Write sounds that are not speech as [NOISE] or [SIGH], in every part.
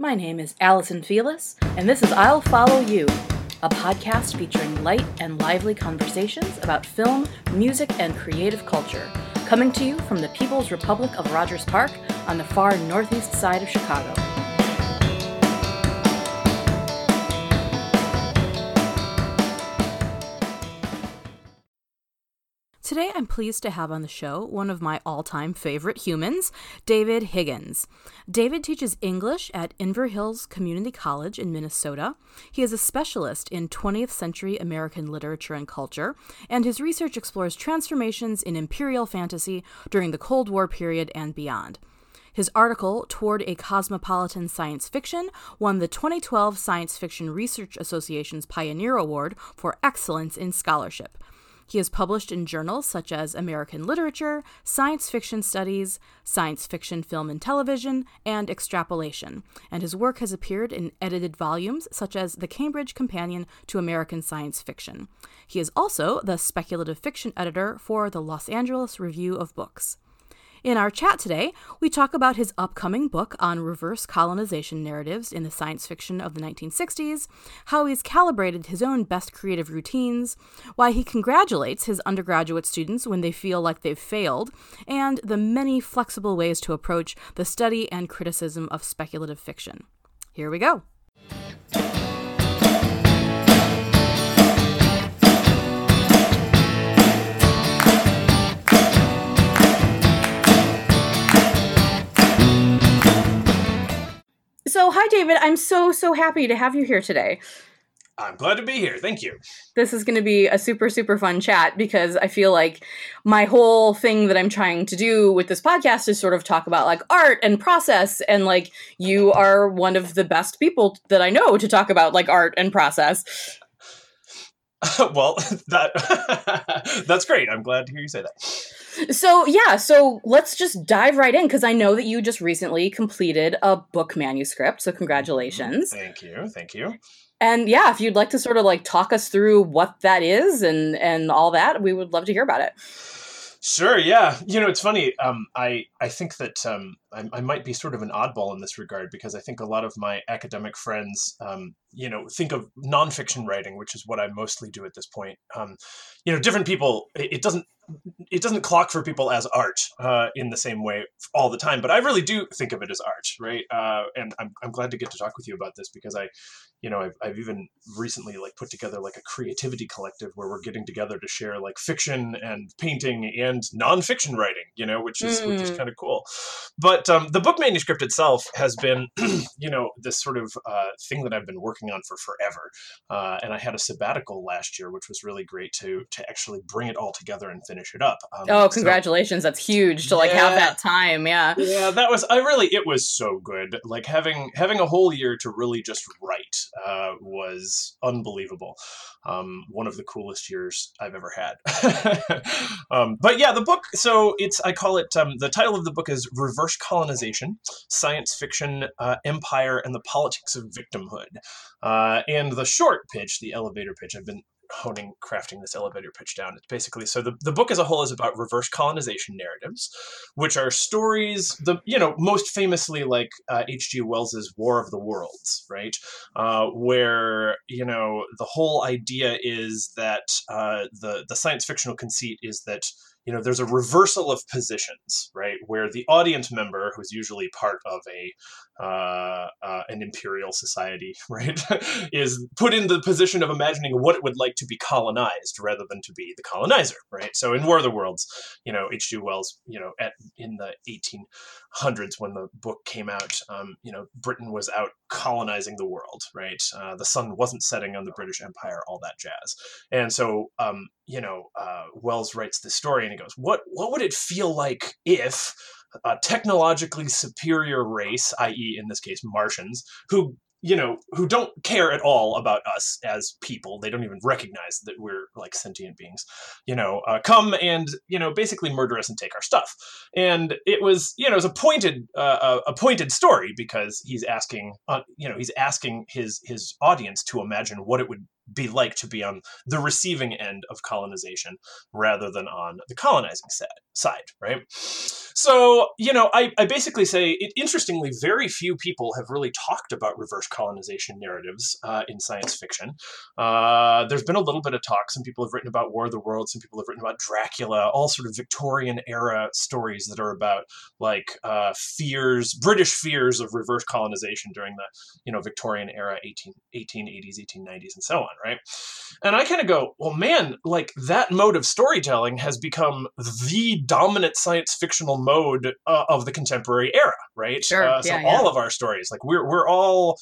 My name is Allison Felis, and this is I'll Follow You, a podcast featuring light and lively conversations about film, music, and creative culture, coming to you from the People's Republic of Rogers Park on the far northeast side of Chicago. Today, I'm pleased to have on the show one of my all time favorite humans, David Higgins. David teaches English at Inver Hills Community College in Minnesota. He is a specialist in 20th century American literature and culture, and his research explores transformations in imperial fantasy during the Cold War period and beyond. His article, Toward a Cosmopolitan Science Fiction, won the 2012 Science Fiction Research Association's Pioneer Award for Excellence in Scholarship. He has published in journals such as American Literature, Science Fiction Studies, Science Fiction Film and Television, and Extrapolation, and his work has appeared in edited volumes such as The Cambridge Companion to American Science Fiction. He is also the speculative fiction editor for the Los Angeles Review of Books. In our chat today, we talk about his upcoming book on reverse colonization narratives in the science fiction of the 1960s, how he's calibrated his own best creative routines, why he congratulates his undergraduate students when they feel like they've failed, and the many flexible ways to approach the study and criticism of speculative fiction. Here we go. So, hi, David. I'm so, so happy to have you here today. I'm glad to be here. Thank you. This is going to be a super, super fun chat because I feel like my whole thing that I'm trying to do with this podcast is sort of talk about like art and process. And like, you are one of the best people that I know to talk about like art and process. [LAUGHS] well, [LAUGHS] that [LAUGHS] that's great. I'm glad to hear you say that. So, yeah, so let's just dive right in because I know that you just recently completed a book manuscript. So, congratulations. Thank you. Thank you. And yeah, if you'd like to sort of like talk us through what that is and and all that, we would love to hear about it. Sure. Yeah. You know, it's funny. Um, I I think that um, I, I, might be sort of an oddball in this regard because I think a lot of my academic friends, um, you know, think of nonfiction writing, which is what I mostly do at this point. Um, you know, different people. It, it, doesn't it doesn't clock for people as art uh, in the same way all the time, but I really do think of it as art, right? Uh, and I'm I'm glad to get to talk with you about this because I, you know, I've I've even recently like put together like a creativity collective where we're getting together to share like fiction and painting and nonfiction writing, you know, which is mm. which is mm. kind of cool. But but um, the book manuscript itself has been, [CLEARS THROAT] you know, this sort of uh, thing that I've been working on for forever. Uh, and I had a sabbatical last year, which was really great to to actually bring it all together and finish it up. Um, oh, congratulations! So, That's huge to like yeah, have that time. Yeah, yeah, that was. I really, it was so good. Like having having a whole year to really just write uh, was unbelievable. Um, one of the coolest years I've ever had. [LAUGHS] um, but yeah, the book. So it's I call it. Um, the title of the book is Reverse colonization, science fiction, uh, empire, and the politics of victimhood. Uh, and the short pitch, the elevator pitch, I've been honing crafting this elevator pitch down it's basically so the, the book as a whole is about reverse colonization narratives which are stories the you know most famously like hg uh, wells's war of the worlds right uh, where you know the whole idea is that uh, the the science fictional conceit is that you know there's a reversal of positions right where the audience member who's usually part of a uh, uh, an imperial society [LAUGHS] right is put in the position of imagining what it would like to be colonized rather than to be the colonizer right? So in war of the worlds you know hg wells you know at in the 1800s when the book came out um, you know britain was out colonizing the world right? Uh, the sun wasn't setting on the british empire all that jazz. And so um, you know uh, wells writes this story and he goes, "What what would it feel like if a technologically superior race, i.e., in this case, Martians, who you know who don't care at all about us as people they don't even recognize that we're like sentient beings you know uh, come and you know basically murder us and take our stuff and it was you know it was a pointed uh, a pointed story because he's asking uh, you know he's asking his his audience to imagine what it would be like to be on the receiving end of colonization rather than on the colonizing side, right? So, you know, I, I basically say, it, interestingly, very few people have really talked about reverse colonization narratives uh, in science fiction. Uh, there's been a little bit of talk. Some people have written about War of the Worlds, some people have written about Dracula, all sort of Victorian era stories that are about like uh, fears, British fears of reverse colonization during the, you know, Victorian era, 18, 1880s, 1890s, and so on, right? And I kind of go, well, man, like that mode of storytelling has become the dominant science fictional mode uh, of the contemporary era, right? Sure. Uh, so yeah, all yeah. of our stories, like we're we're all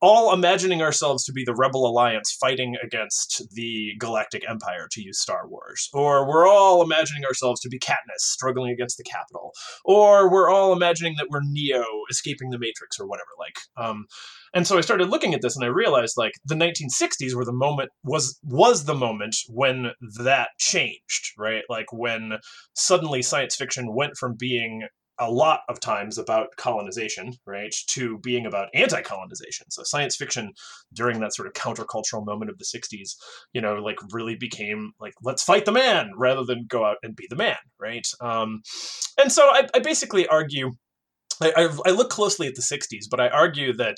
all imagining ourselves to be the rebel alliance fighting against the galactic empire to use star wars. Or we're all imagining ourselves to be katniss struggling against the Capitol or we're all imagining that we're neo escaping the matrix or whatever like um, and so i started looking at this and i realized like the 1960s were the moment was was the moment when that changed right? Like when suddenly science fiction went from being a lot of times about colonization, right, to being about anti colonization. So science fiction during that sort of countercultural moment of the 60s, you know, like really became like, let's fight the man rather than go out and be the man, right? Um, and so I, I basically argue, I, I, I look closely at the 60s, but I argue that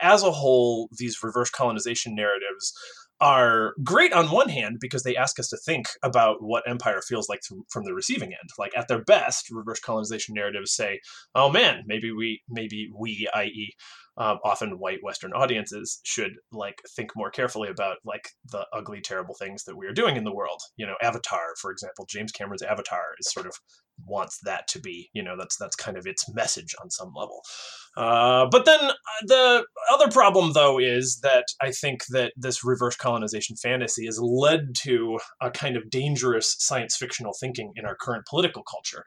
as a whole, these reverse colonization narratives are great on one hand because they ask us to think about what empire feels like from the receiving end. Like at their best, reverse colonization narratives say, "Oh man, maybe we, maybe we, i.e., um, often white Western audiences should like think more carefully about like the ugly, terrible things that we are doing in the world. You know, Avatar, for example, James Cameron's Avatar is sort of wants that to be. You know, that's that's kind of its message on some level. Uh, but then the other problem, though, is that I think that this reverse colonization fantasy has led to a kind of dangerous science fictional thinking in our current political culture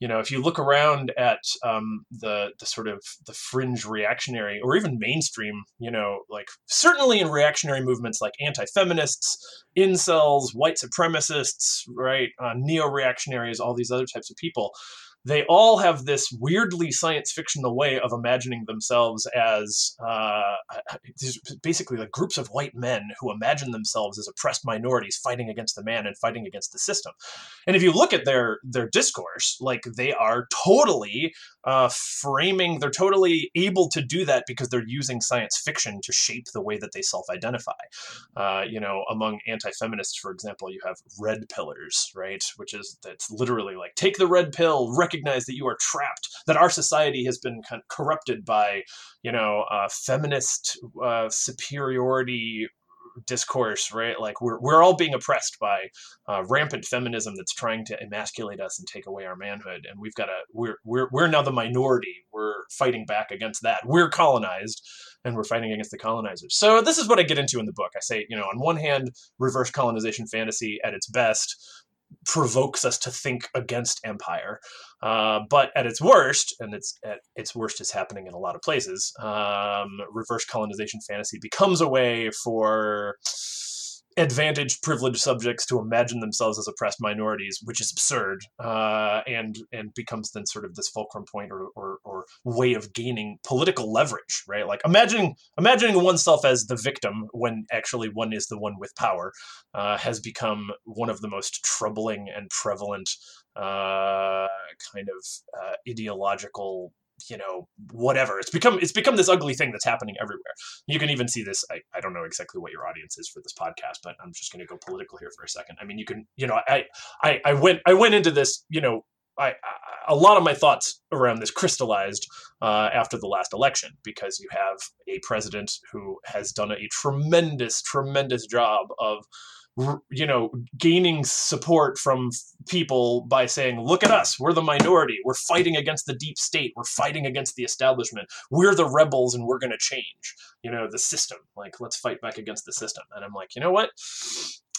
you know if you look around at um, the the sort of the fringe reactionary or even mainstream you know like certainly in reactionary movements like anti-feminists incels white supremacists right uh, neo-reactionaries all these other types of people they all have this weirdly science fictional way of imagining themselves as uh, basically like groups of white men who imagine themselves as oppressed minorities fighting against the man and fighting against the system. And if you look at their their discourse, like they are totally uh, framing, they're totally able to do that because they're using science fiction to shape the way that they self-identify. Uh, you know, among anti-feminists, for example, you have red pillers, right? Which is that's literally like take the red pill, recognize recognize that you are trapped, that our society has been kind of corrupted by, you know, uh, feminist uh, superiority discourse, right? Like we're we're all being oppressed by uh, rampant feminism that's trying to emasculate us and take away our manhood, and we've got to we're we're we're now the minority. We're fighting back against that. We're colonized, and we're fighting against the colonizers. So this is what I get into in the book. I say, you know, on one hand, reverse colonization fantasy at its best provokes us to think against empire. Uh, but at its worst, and it's at its worst is happening in a lot of places, um, reverse colonization fantasy becomes a way for advantaged privileged subjects to imagine themselves as oppressed minorities, which is absurd, uh, and and becomes then sort of this fulcrum point or, or, or way of gaining political leverage, right? Like imagining imagining oneself as the victim when actually one is the one with power uh, has become one of the most troubling and prevalent uh, kind of uh, ideological you know whatever. It's become it's become this ugly thing that's happening everywhere. You can even see this I, I don't know exactly what your audience is for this podcast but i'm just going to go political here for a second. I mean you can you know i i, I went i went into this you know I, I, a lot of my thoughts around this crystallized uh, after the last election because you have a president who has done a tremendous, tremendous job of you know gaining support from people by saying look at us we're the minority we're fighting against the deep state we're fighting against the establishment we're the rebels and we're going to change you know the system like let's fight back against the system and i'm like you know what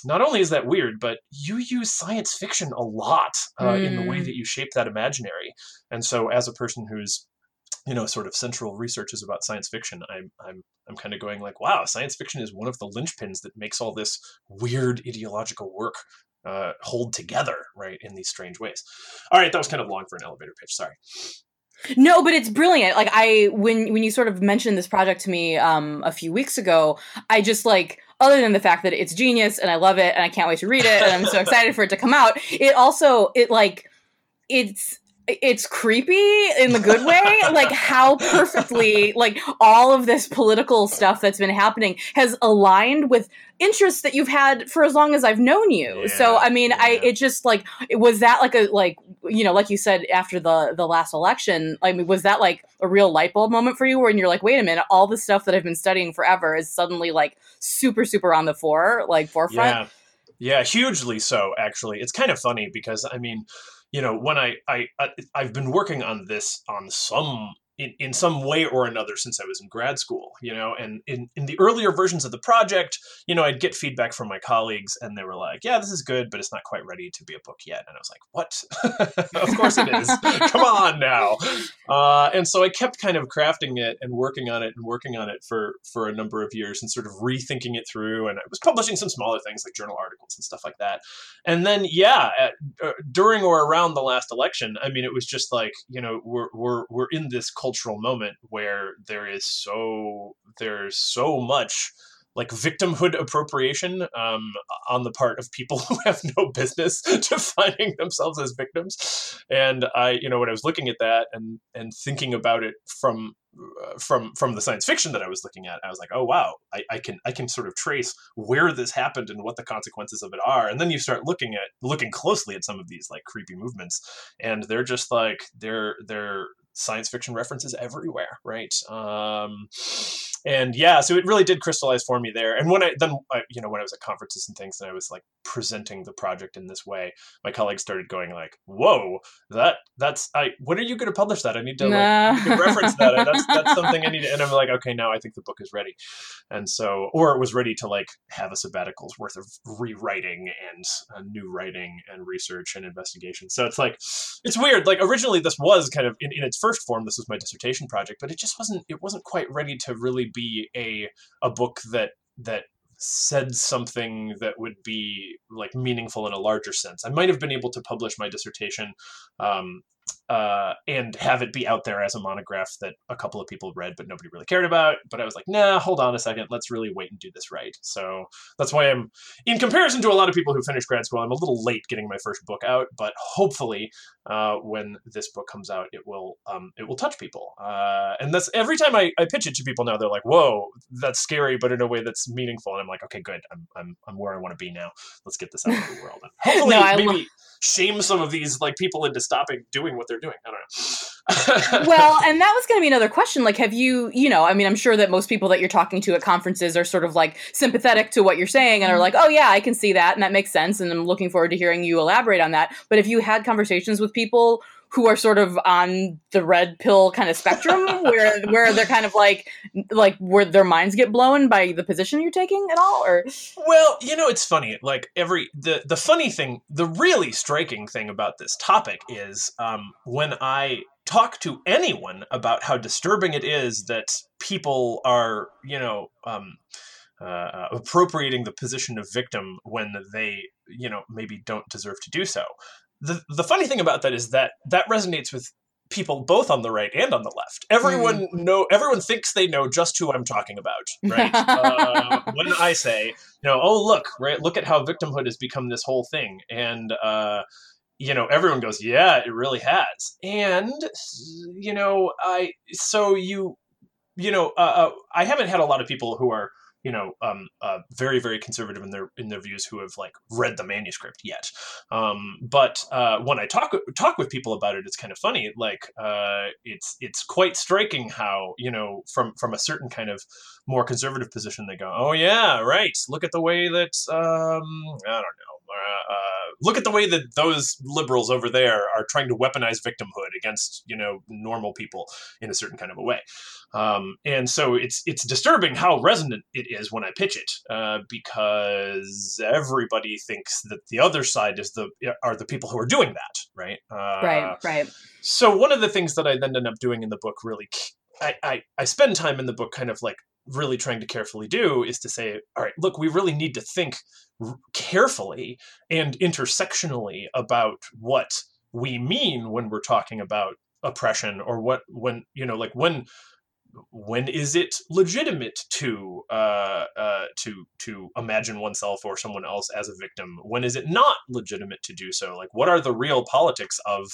not only is that weird, but you use science fiction a lot uh, mm. in the way that you shape that imaginary. And so, as a person who's you know sort of central researches about science fiction i'm i'm i'm kind of going like wow science fiction is one of the linchpins that makes all this weird ideological work uh, hold together right in these strange ways all right that was kind of long for an elevator pitch sorry no, but it's brilliant. Like I when when you sort of mentioned this project to me um a few weeks ago, I just like other than the fact that it's genius and I love it and I can't wait to read it and I'm so [LAUGHS] excited for it to come out, it also it like it's it's creepy in the good way like how perfectly like all of this political stuff that's been happening has aligned with interests that you've had for as long as I've known you. Yeah, so I mean, yeah. I it just like was that like a like you know like you said after the the last election. I mean, was that like a real light bulb moment for you, where you're like, wait a minute, all the stuff that I've been studying forever is suddenly like super super on the fore like forefront. Yeah, yeah, hugely so. Actually, it's kind of funny because I mean you know when I, I i i've been working on this on some in, in some way or another since I was in grad school, you know, and in, in the earlier versions of the project, you know, I'd get feedback from my colleagues and they were like, yeah, this is good, but it's not quite ready to be a book yet. And I was like, what? [LAUGHS] of course it is. [LAUGHS] Come on now. Uh, and so I kept kind of crafting it and working on it and working on it for, for a number of years and sort of rethinking it through. And I was publishing some smaller things like journal articles and stuff like that. And then, yeah, at, uh, during or around the last election, I mean, it was just like, you know, we're, we're, we're in this cultural moment where there is so there's so much like victimhood appropriation um, on the part of people [LAUGHS] who have no business [LAUGHS] defining themselves as victims. And I, you know, when I was looking at that and and thinking about it from uh, from from the science fiction that I was looking at, I was like, oh wow, I, I can I can sort of trace where this happened and what the consequences of it are. And then you start looking at looking closely at some of these like creepy movements, and they're just like they're they're science fiction references everywhere, right? Um, and yeah, so it really did crystallize for me there. And when I then, I, you know, when I was at conferences and things, and I was like presenting the project in this way, my colleagues started going like, "Whoa, that that's I. When are you going to publish that? I need to nah. like reference that. [LAUGHS] That's that's something I need." To, and I'm like, okay, now I think the book is ready. And so, or it was ready to like have a sabbatical's worth of rewriting and uh, new writing and research and investigation. So it's like, it's weird. Like originally, this was kind of in, in its first form. This was my dissertation project, but it just wasn't. It wasn't quite ready to really be a a book that that said something that would be like meaningful in a larger sense. I might have been able to publish my dissertation um, uh, and have it be out there as a monograph that a couple of people read but nobody really cared about. But I was like, nah, hold on a second, let's really wait and do this right. So that's why I'm, in comparison to a lot of people who finish grad school, I'm a little late getting my first book out. But hopefully, uh, when this book comes out, it will um, it will touch people. Uh, and that's every time I, I pitch it to people now, they're like, whoa, that's scary, but in a way that's meaningful. And I'm like, okay, good, I'm I'm, I'm where I want to be now. Let's get this out of the world. And [LAUGHS] hopefully, no, maybe. Lo- shame some of these like people into stopping doing what they're doing. I don't know. [LAUGHS] well, and that was going to be another question. Like, have you, you know, I mean, I'm sure that most people that you're talking to at conferences are sort of like sympathetic to what you're saying and are mm-hmm. like, oh, yeah, I can see that. And that makes sense. And I'm looking forward to hearing you elaborate on that. But have you had conversations with people who are sort of on the red pill kind of spectrum [LAUGHS] where where they're kind of like like where their minds get blown by the position you're taking at all or? Well you know it's funny like every the the funny thing the really striking thing about this topic is um, when i talk to anyone about how disturbing it is that people are you know um, uh, appropriating the position of victim when they you know maybe don't deserve to do so the the funny thing about that is that that resonates with people both on the right and on the left. Everyone mm. know everyone thinks they know just who I'm talking about, [LAUGHS] right? uh, when I say, you know, oh look, right, look at how victimhood has become this whole thing, and uh, you know, everyone goes, yeah, it really has, and you know, I so you, you know, uh, uh I haven't had a lot of people who are you know um, uh, very very conservative in their in their views who have like read the manuscript yet. Um, but uh, when i talk talk with people about it it's kind of funny like uh, it's it's quite striking how you know from from a certain kind of more conservative position they go oh yeah right look at the way that um, i don't know uh, uh, look at the way that those liberals over there are trying to weaponize victimhood against you know normal people in a certain kind of a way. Um, and so it's it's disturbing how resonant it is when I pitch it uh, because everybody thinks that the other side is the are the people who are doing that right? Uh, right right. so one of the things that I then end up doing in the book really I, I, I spend time in the book kind of like really trying to carefully do is to say, all right, look, we really need to think carefully and intersectionally about what we mean when we're talking about oppression or what when you know like when when is it legitimate to uh, uh, to to imagine oneself or someone else as a victim? When is it not legitimate to do so? Like, what are the real politics of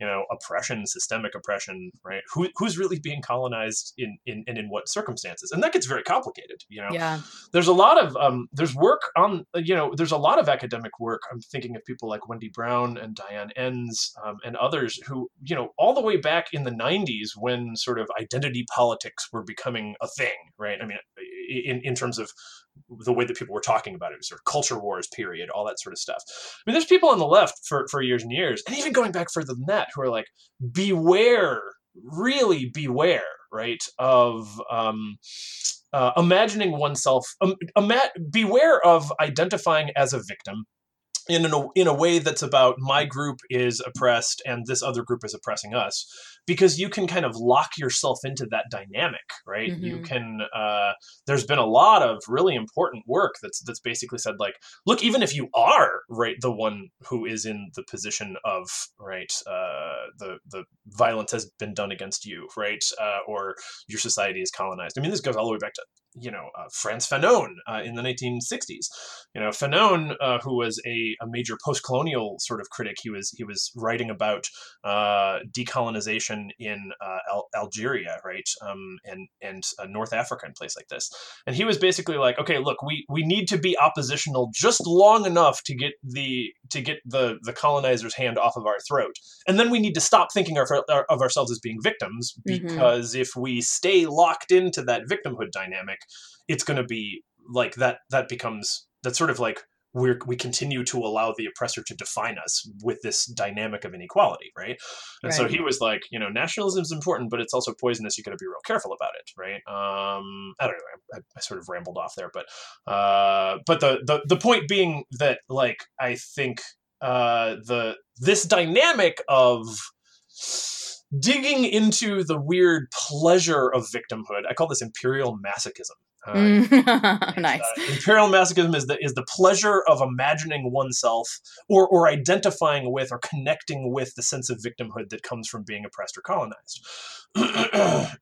you know oppression systemic oppression right? Who, who's really being colonized in, in and in what circumstances? And that gets very complicated you know? Yeah. There's a lot of um there's work on you know there's a lot of academic work. I'm thinking of people like wendy brown and diane enns um, and others who you know all the way back in the 90s when sort of identity politics were becoming a thing right? I mean in, in terms of the way that people were talking about it, sort of culture wars period, all that sort of stuff. I mean, there's people on the left for, for years and years, and even going back further than that, who are like, beware, really beware, right, of um, uh, imagining oneself, um, ima- beware of identifying as a victim in a, in a way that's about my group is oppressed and this other group is oppressing us because you can kind of lock yourself into that dynamic right mm-hmm. you can uh, there's been a lot of really important work that's that's basically said like look even if you are right the one who is in the position of right uh, the the violence has been done against you right uh, or your society is colonized i mean this goes all the way back to you know, uh, Frantz Fanon uh, in the 1960s. You know, Fanon, uh, who was a, a major post-colonial sort of critic, he was he was writing about uh, decolonization in uh, Al- Algeria, right, um, and and uh, North Africa and place like this. And he was basically like, okay, look, we we need to be oppositional just long enough to get the to get the the colonizer's hand off of our throat, and then we need to stop thinking of, of ourselves as being victims mm-hmm. because mm-hmm. if we stay locked into that victimhood dynamic it's going to be like that that becomes that sort of like we we continue to allow the oppressor to define us with this dynamic of inequality, right? And right. so he was like, you know, nationalism is important, but it's also poisonous. You got to be real careful about it, right? Um, I don't know. I, I sort of rambled off there, but uh, but the, the the point being that like I think uh, the this dynamic of digging into the weird pleasure of victimhood. I call this imperial masochism. [LAUGHS] Uh, nice. Uh, imperial masochism is the is the pleasure of imagining oneself or or identifying with or connecting with the sense of victimhood that comes from being oppressed or colonized. [CLEARS THROAT]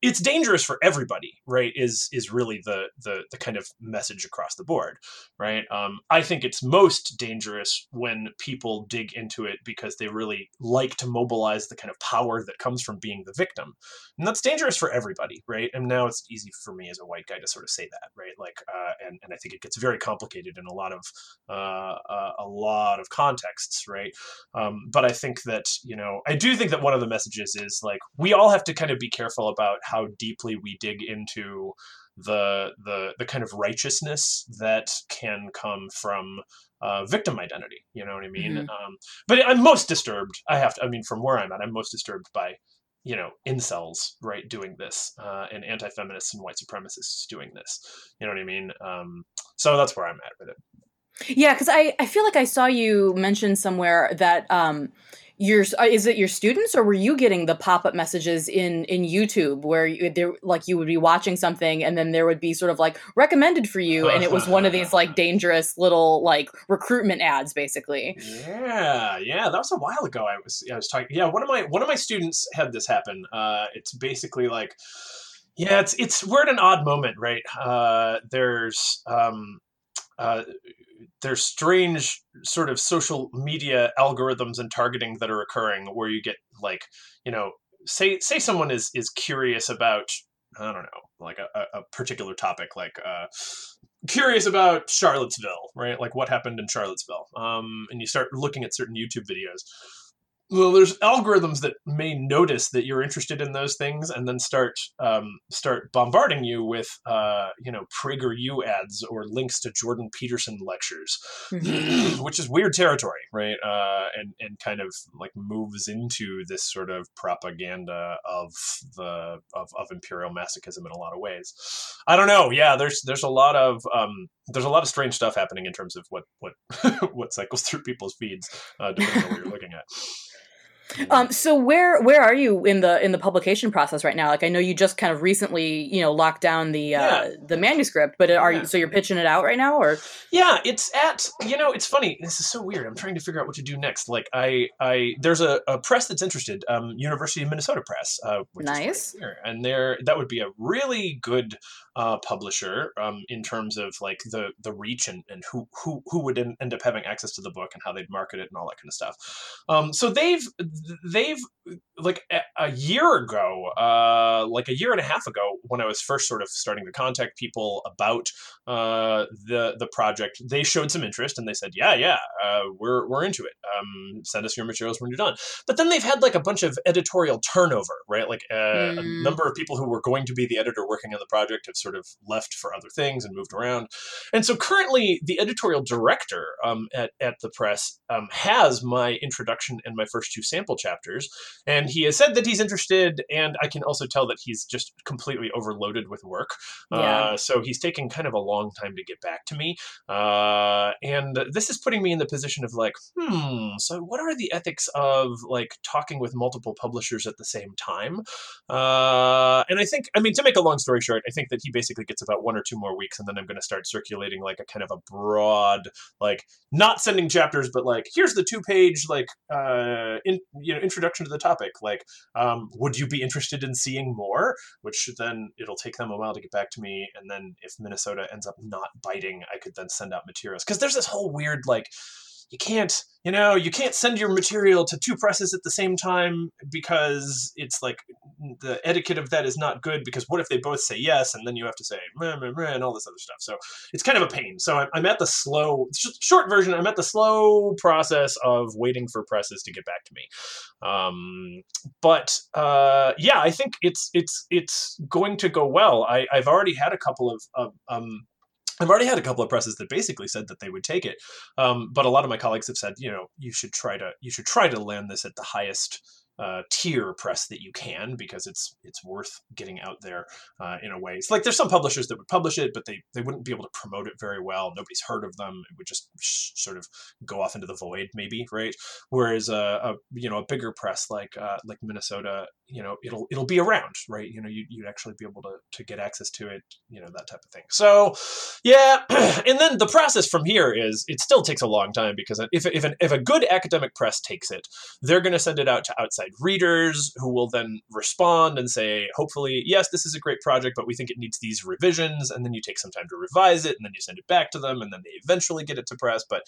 it's dangerous for everybody, right? Is is really the the the kind of message across the board, right? Um, I think it's most dangerous when people dig into it because they really like to mobilize the kind of power that comes from being the victim, and that's dangerous for everybody, right? And now it's easy for me as a white guy to sort of say that, right? Like, uh, and and I think it gets very complicated in a lot of uh, uh, a lot of contexts, right? Um, but I think that you know, I do think that one of the messages is like we all have to kind of be careful about how deeply we dig into the the the kind of righteousness that can come from uh, victim identity. You know what I mean? Mm-hmm. Um, but I'm most disturbed. I have to. I mean, from where I'm at, I'm most disturbed by you know incels right doing this uh, and anti-feminists and white supremacists doing this. You know what i mean? Um, so that's where i'm at with it yeah because I, I feel like i saw you mention somewhere that um, your uh, is it your students or were you getting the pop-up messages in in youtube where you there like you would be watching something and then there would be sort of like recommended for you and it was one of these [LAUGHS] like dangerous little like recruitment ads basically? Yeah yeah that was a while ago i was i was talking yeah one of my one of my students had this happen uh it's basically like yeah it's it's we're at an odd moment right? Uh there's um uh, there's strange sort of social media algorithms and targeting that are occurring where you get like you know say say someone is is curious about I don't know like a, a particular topic like uh, curious about Charlottesville right? Like what happened in Charlottesville? Um, and you start looking at certain YouTube videos well, there's algorithms that may notice that you're interested in those things and then start um, start bombarding you with uh, you know PragerU ads or links to Jordan Peterson lectures, mm-hmm. [CLEARS THROAT] which is weird territory, right? Uh, and and kind of like moves into this sort of propaganda of the of, of imperial masochism in a lot of ways. I don't know. Yeah, there's there's a lot of um, there's a lot of strange stuff happening in terms of what what [LAUGHS] what cycles through people's feeds, uh, depending on what you're looking at. Um, so where where are you in the in the publication process right now? Like I know you just kind of recently you know locked down the uh, yeah. the manuscript, but are yeah. you so you're pitching it out right now or? Yeah, it's at you know it's funny. This is so weird. I'm trying to figure out what to do next. Like I I there's a, a press that's interested, um, University of Minnesota Press, uh, nice, and there that would be a really good uh, publisher um, in terms of like the the reach and, and who who who would end up having access to the book and how they'd market it and all that kind of stuff. Um, so they've they've like a, a year ago, uh, like a year and a half ago, when I was first sort of starting to contact people about uh, the the project, they showed some interest and they said, yeah, yeah, uh, we're we're into it. Um, send us your materials when you're done. But then they've had like a bunch of editorial turnover, right? Like mm. a hmm. number of people who were going to be the editor working on the project have sort of left for other things and moved around. And so currently, the editorial director um, at at the press um, has my introduction and my first two sample chapters, and he has said that he's interested. And I can also tell that he's just completely overloaded with work. Yeah. Uh, so he's taking kind of a long time to get back to me. Uh, and this is putting me in the position of like, hmm. So what are the ethics of like talking with multiple publishers at the same time? Uh, and I think, I mean, to make a long story short, I think that he basically gets about one or two more weeks, and then I'm going to start circulating like a kind of a broad, like not sending chapters, but like here's the two page like uh, in, you know introduction to the topic. Like, um, would you be interested in seeing more? Which then it'll take them a while to get back to me, and then if Minnesota ends up not biting, I could then send out materials because there's this whole weird like you can't you know you can't send your material to two presses at the same time because it's like the etiquette of that is not good because what if they both say yes and then you have to say meh, meh, meh, and all this other stuff. So it's kind of a pain. So i'm, at the slow short version i'm at the slow process of waiting for presses to get back to me. Um, but uh, yeah i think it's it's it's going to go well. I, i've already had a couple of, of um, I've already had a couple of presses that basically said that they would take it, um, but a lot of my colleagues have said, you know, you should try to you should try to land this at the highest uh, tier press that you can because it's it's worth getting out there uh, in a way. It's like there's some publishers that would publish it, but they they wouldn't be able to promote it very well. Nobody's heard of them. It would just sh- sort of go off into the void, maybe, right? Whereas a, a you know a bigger press like uh, like Minnesota, you know, it'll it'll be around, right? You know, you you'd actually be able to to get access to it, you know, that type of thing. So, yeah, [CLEARS THROAT] and then the process from here is it still takes a long time because if if an, if a good academic press takes it, they're going to send it out to outside readers who will then respond and say, hopefully, yes, this is a great project, but we think it needs these revisions. And then you take some time to revise it, and then you send it back to them, and then they eventually get it to press. But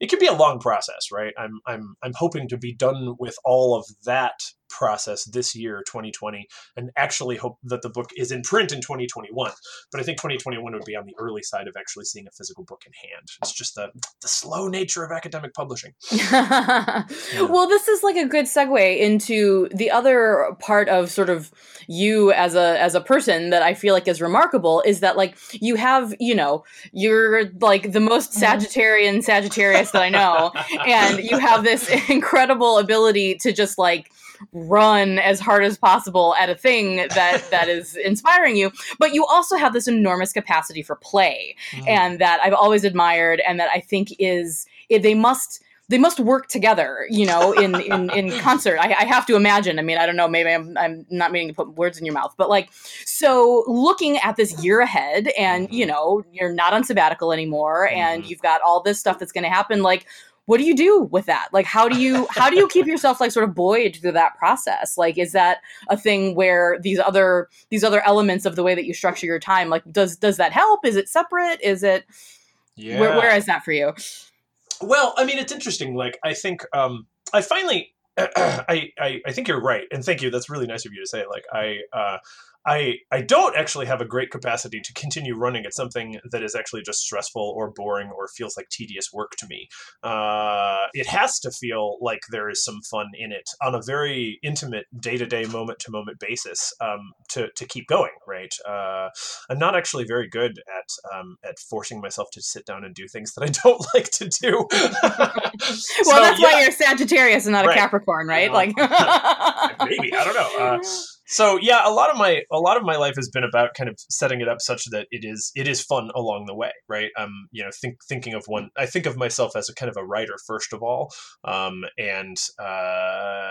it can be a long process, right? I'm I'm I'm hoping to be done with all of that process this year 2020 and actually hope that the book is in print in 2021 but i think 2021 would be on the early side of actually seeing a physical book in hand it's just the, the slow nature of academic publishing [LAUGHS] yeah. well this is like a good segue into the other part of sort of you as a as a person that i feel like is remarkable is that like you have you know you're like the most mm-hmm. sagittarian sagittarius that i know [LAUGHS] and you have this incredible ability to just like run as hard as possible at a thing that [LAUGHS] that is inspiring you but you also have this enormous capacity for play mm. and that i've always admired and that i think is they must they must work together, you know, in in in [LAUGHS] concert. I, I, have to imagine. I mean, I don't know. Maybe I'm I'm not meaning to put words in your mouth, but like, so looking at this year ahead, and you know, you're not on sabbatical anymore, and mm-hmm. you've got all this stuff that's going to happen. Like, what do you do with that? Like how do you how do you keep yourself like sort of buoyed through that process? Like is that a thing where these other these other elements of the way that you structure your time like does does that help? Is it separate? Is it yeah. where, where is that for you? Well i mean it's interesting. Like i think um i finally [CLEARS THROAT] I, I i think you're right. And thank you. That's really nice of you to say like i uh I I don't actually have a great capacity to continue running at something that is actually just stressful or boring or feels like tedious work to me. Uh, it has to feel like there is some fun in it on a very intimate day to day, moment to moment basis um, to to keep going. Right. Uh, I'm not actually very good at um, at forcing myself to sit down and do things that I [LAUGHS] don't like to do. [LAUGHS] well, so, that's yeah. why you're Sagittarius and not right. a Capricorn, right? Uh, like [LAUGHS] maybe I don't know. Uh, so yeah a lot of my a lot of my life has been about kind of setting it up such that it is it is fun along the way right? Um you know think thinking of one i think of myself as a kind of a writer first of all. Um and uh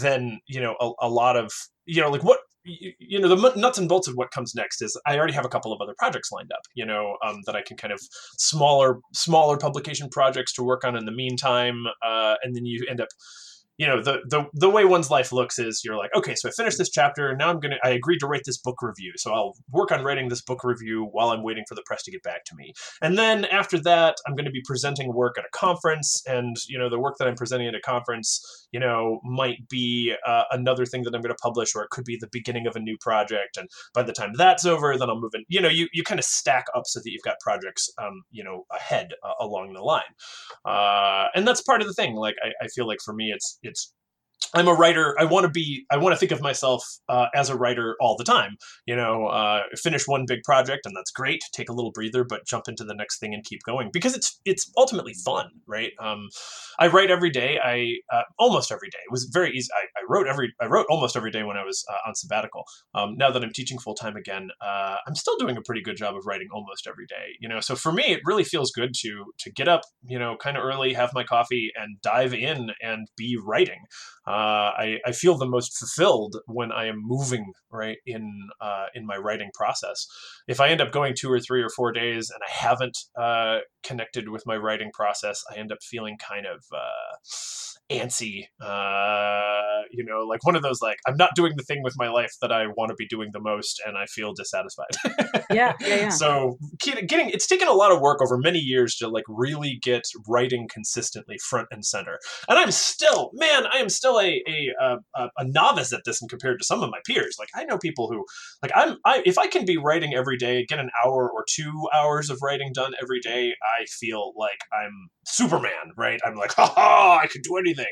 then you know a, a lot of you know like what you know the nuts and bolts of what comes next is i already have a couple of other projects lined up you know um, that i can kind of smaller smaller publication projects to work on in the meantime uh, and then you end up you know the the the way one's life looks is you're like okay so i finished this chapter. Now i'm gonna i agreed to write this book review. So i'll work on writing this book review while i'm waiting for the press to get back to me. And then after that i'm going to be presenting work at a conference. And you know the work that i'm presenting at a conference you know might be uh, another thing that i'm going to publish or it could be the beginning of a new project. And by the time that's over then i'll move in. You know you, you kind of stack up so that you've got projects um, you know ahead uh, along the line. Uh, and that's part of the thing. Like I, I feel like for me it's it's I'm a writer. I want to be. I want to think of myself uh, as a writer all the time. You know, uh, finish one big project and that's great. Take a little breather, but jump into the next thing and keep going because it's it's ultimately fun, right? Um, I write every day. I uh, almost every day. It was very easy. I, I, wrote every. I wrote almost every day when I was uh, on sabbatical. Um, now that I'm teaching full time again, uh, I'm still doing a pretty good job of writing almost every day. You know, so for me, it really feels good to to get up, you know, kind of early, have my coffee, and dive in and be writing. Uh, I, I feel the most fulfilled when I am moving right in uh, in my writing process. If I end up going two or three or four days and I haven't uh, connected with my writing process, I end up feeling kind of uh, antsy. Uh, you know, like one of those like I'm not doing the thing with my life that I want to be doing the most, and I feel dissatisfied. [LAUGHS] yeah, yeah, yeah. So getting it's taken a lot of work over many years to like really get writing consistently front and center, and I'm still man, I am still a a, a, a novice at this, and compared to some of my peers, like I know people who like I'm I if I can be writing every day, get an hour or two hours of writing done every day, I feel like I'm Superman, right? I'm like, [LAUGHS] ha ha, I can do anything.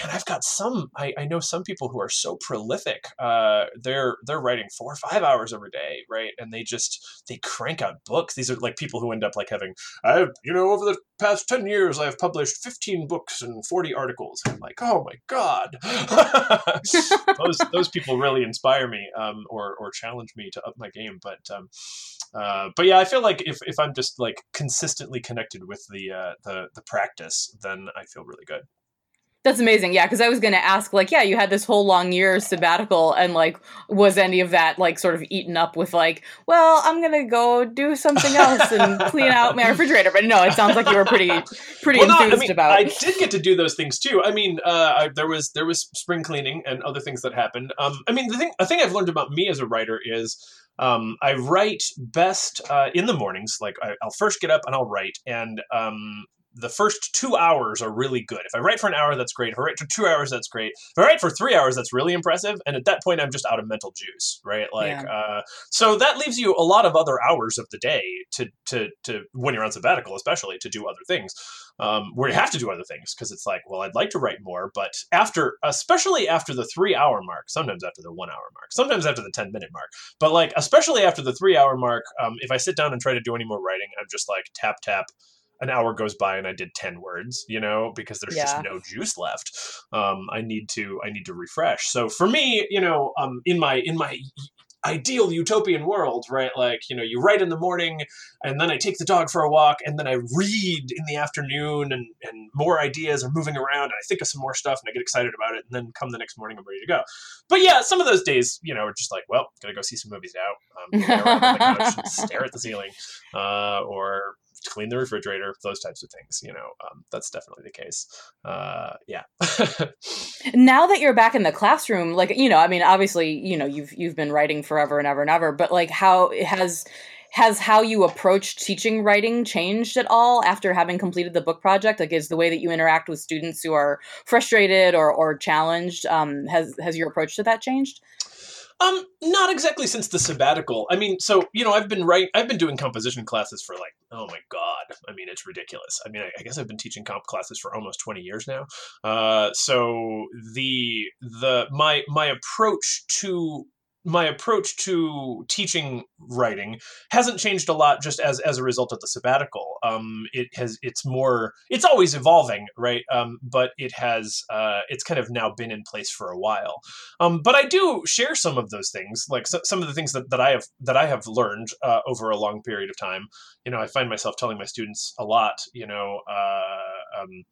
And I've got some. I, I know some people who are so prolific. Uh, they're they're writing four or five hours every day, right? And they just they crank out books. These are like people who end up like having, I you know, over the past ten years, I've published fifteen books and forty articles. I'm like, oh my god, [LAUGHS] those those people really inspire me, um, or or challenge me to up my game. But um, uh, but yeah, I feel like if, if I'm just like consistently connected with the uh, the the practice, then I feel really good. That's amazing. Yeah, because I was going to ask, like, yeah, you had this whole long year sabbatical, and like, was any of that like sort of eaten up with like, well, I'm gonna go do something else and [LAUGHS] clean out my refrigerator? But no, it sounds like you were pretty pretty well, enthused no, I mean, about. I did get to do those things too. I mean, uh, I, there was there was spring cleaning and other things that happened. Um, I mean, the thing a thing I've learned about me as a writer is um, I write best uh, in the mornings. Like I, will first get up and I'll write, and um, the first two hours are really good. If I write for an hour, that's great. If I write for two hours, that's great. If I write for three hours, that's really impressive. And at that point, I'm just out of mental juice, right? Like, yeah. uh, so that leaves you a lot of other hours of the day to to to when you're on sabbatical, especially to do other things, um, where you have to do other things because it's like, well, I'd like to write more, but after, especially after the three hour mark, sometimes after the one hour mark, sometimes after the ten minute mark, but like especially after the three hour mark, um, if I sit down and try to do any more writing, I'm just like tap tap an hour goes by and I did 10 words, you know, because there's yeah. just no juice left. Um, I need to, I need to refresh. So for me, you know, um, in my, in my ideal utopian world, right? Like, you know, you write in the morning and then I take the dog for a walk and then I read in the afternoon and, and more ideas are moving around and I think of some more stuff and I get excited about it and then come the next morning I'm ready to go. But yeah, some of those days, you know, are just like, well, gotta go see some movies now. Um, stare at the ceiling, uh, or clean the refrigerator, those types of things. You know, um, that's definitely the case. Uh, yeah. [LAUGHS] now that you're back in the classroom, like you know, I mean, obviously, you know, you've you've been writing forever and ever and ever, but like, how has has how you approach teaching writing changed at all after having completed the book project? Like, is the way that you interact with students who are frustrated or or challenged um, has has your approach to that changed? Um, not exactly since the sabbatical. I mean, so you know, I've been writing, I've been doing composition classes for like, oh my god, I mean, it's ridiculous. I mean, I, I guess I've been teaching comp classes for almost twenty years now. Uh, so the the my my approach to my approach to teaching writing hasn't changed a lot just as as a result of the sabbatical. Um it has it's more it's always evolving right? Um but it has uh it's kind of now been in place for a while. Um but i do share some of those things like so, some of the things that, that i have that i have learned uh, over a long period of time. You know i find myself telling my students a lot you know uh um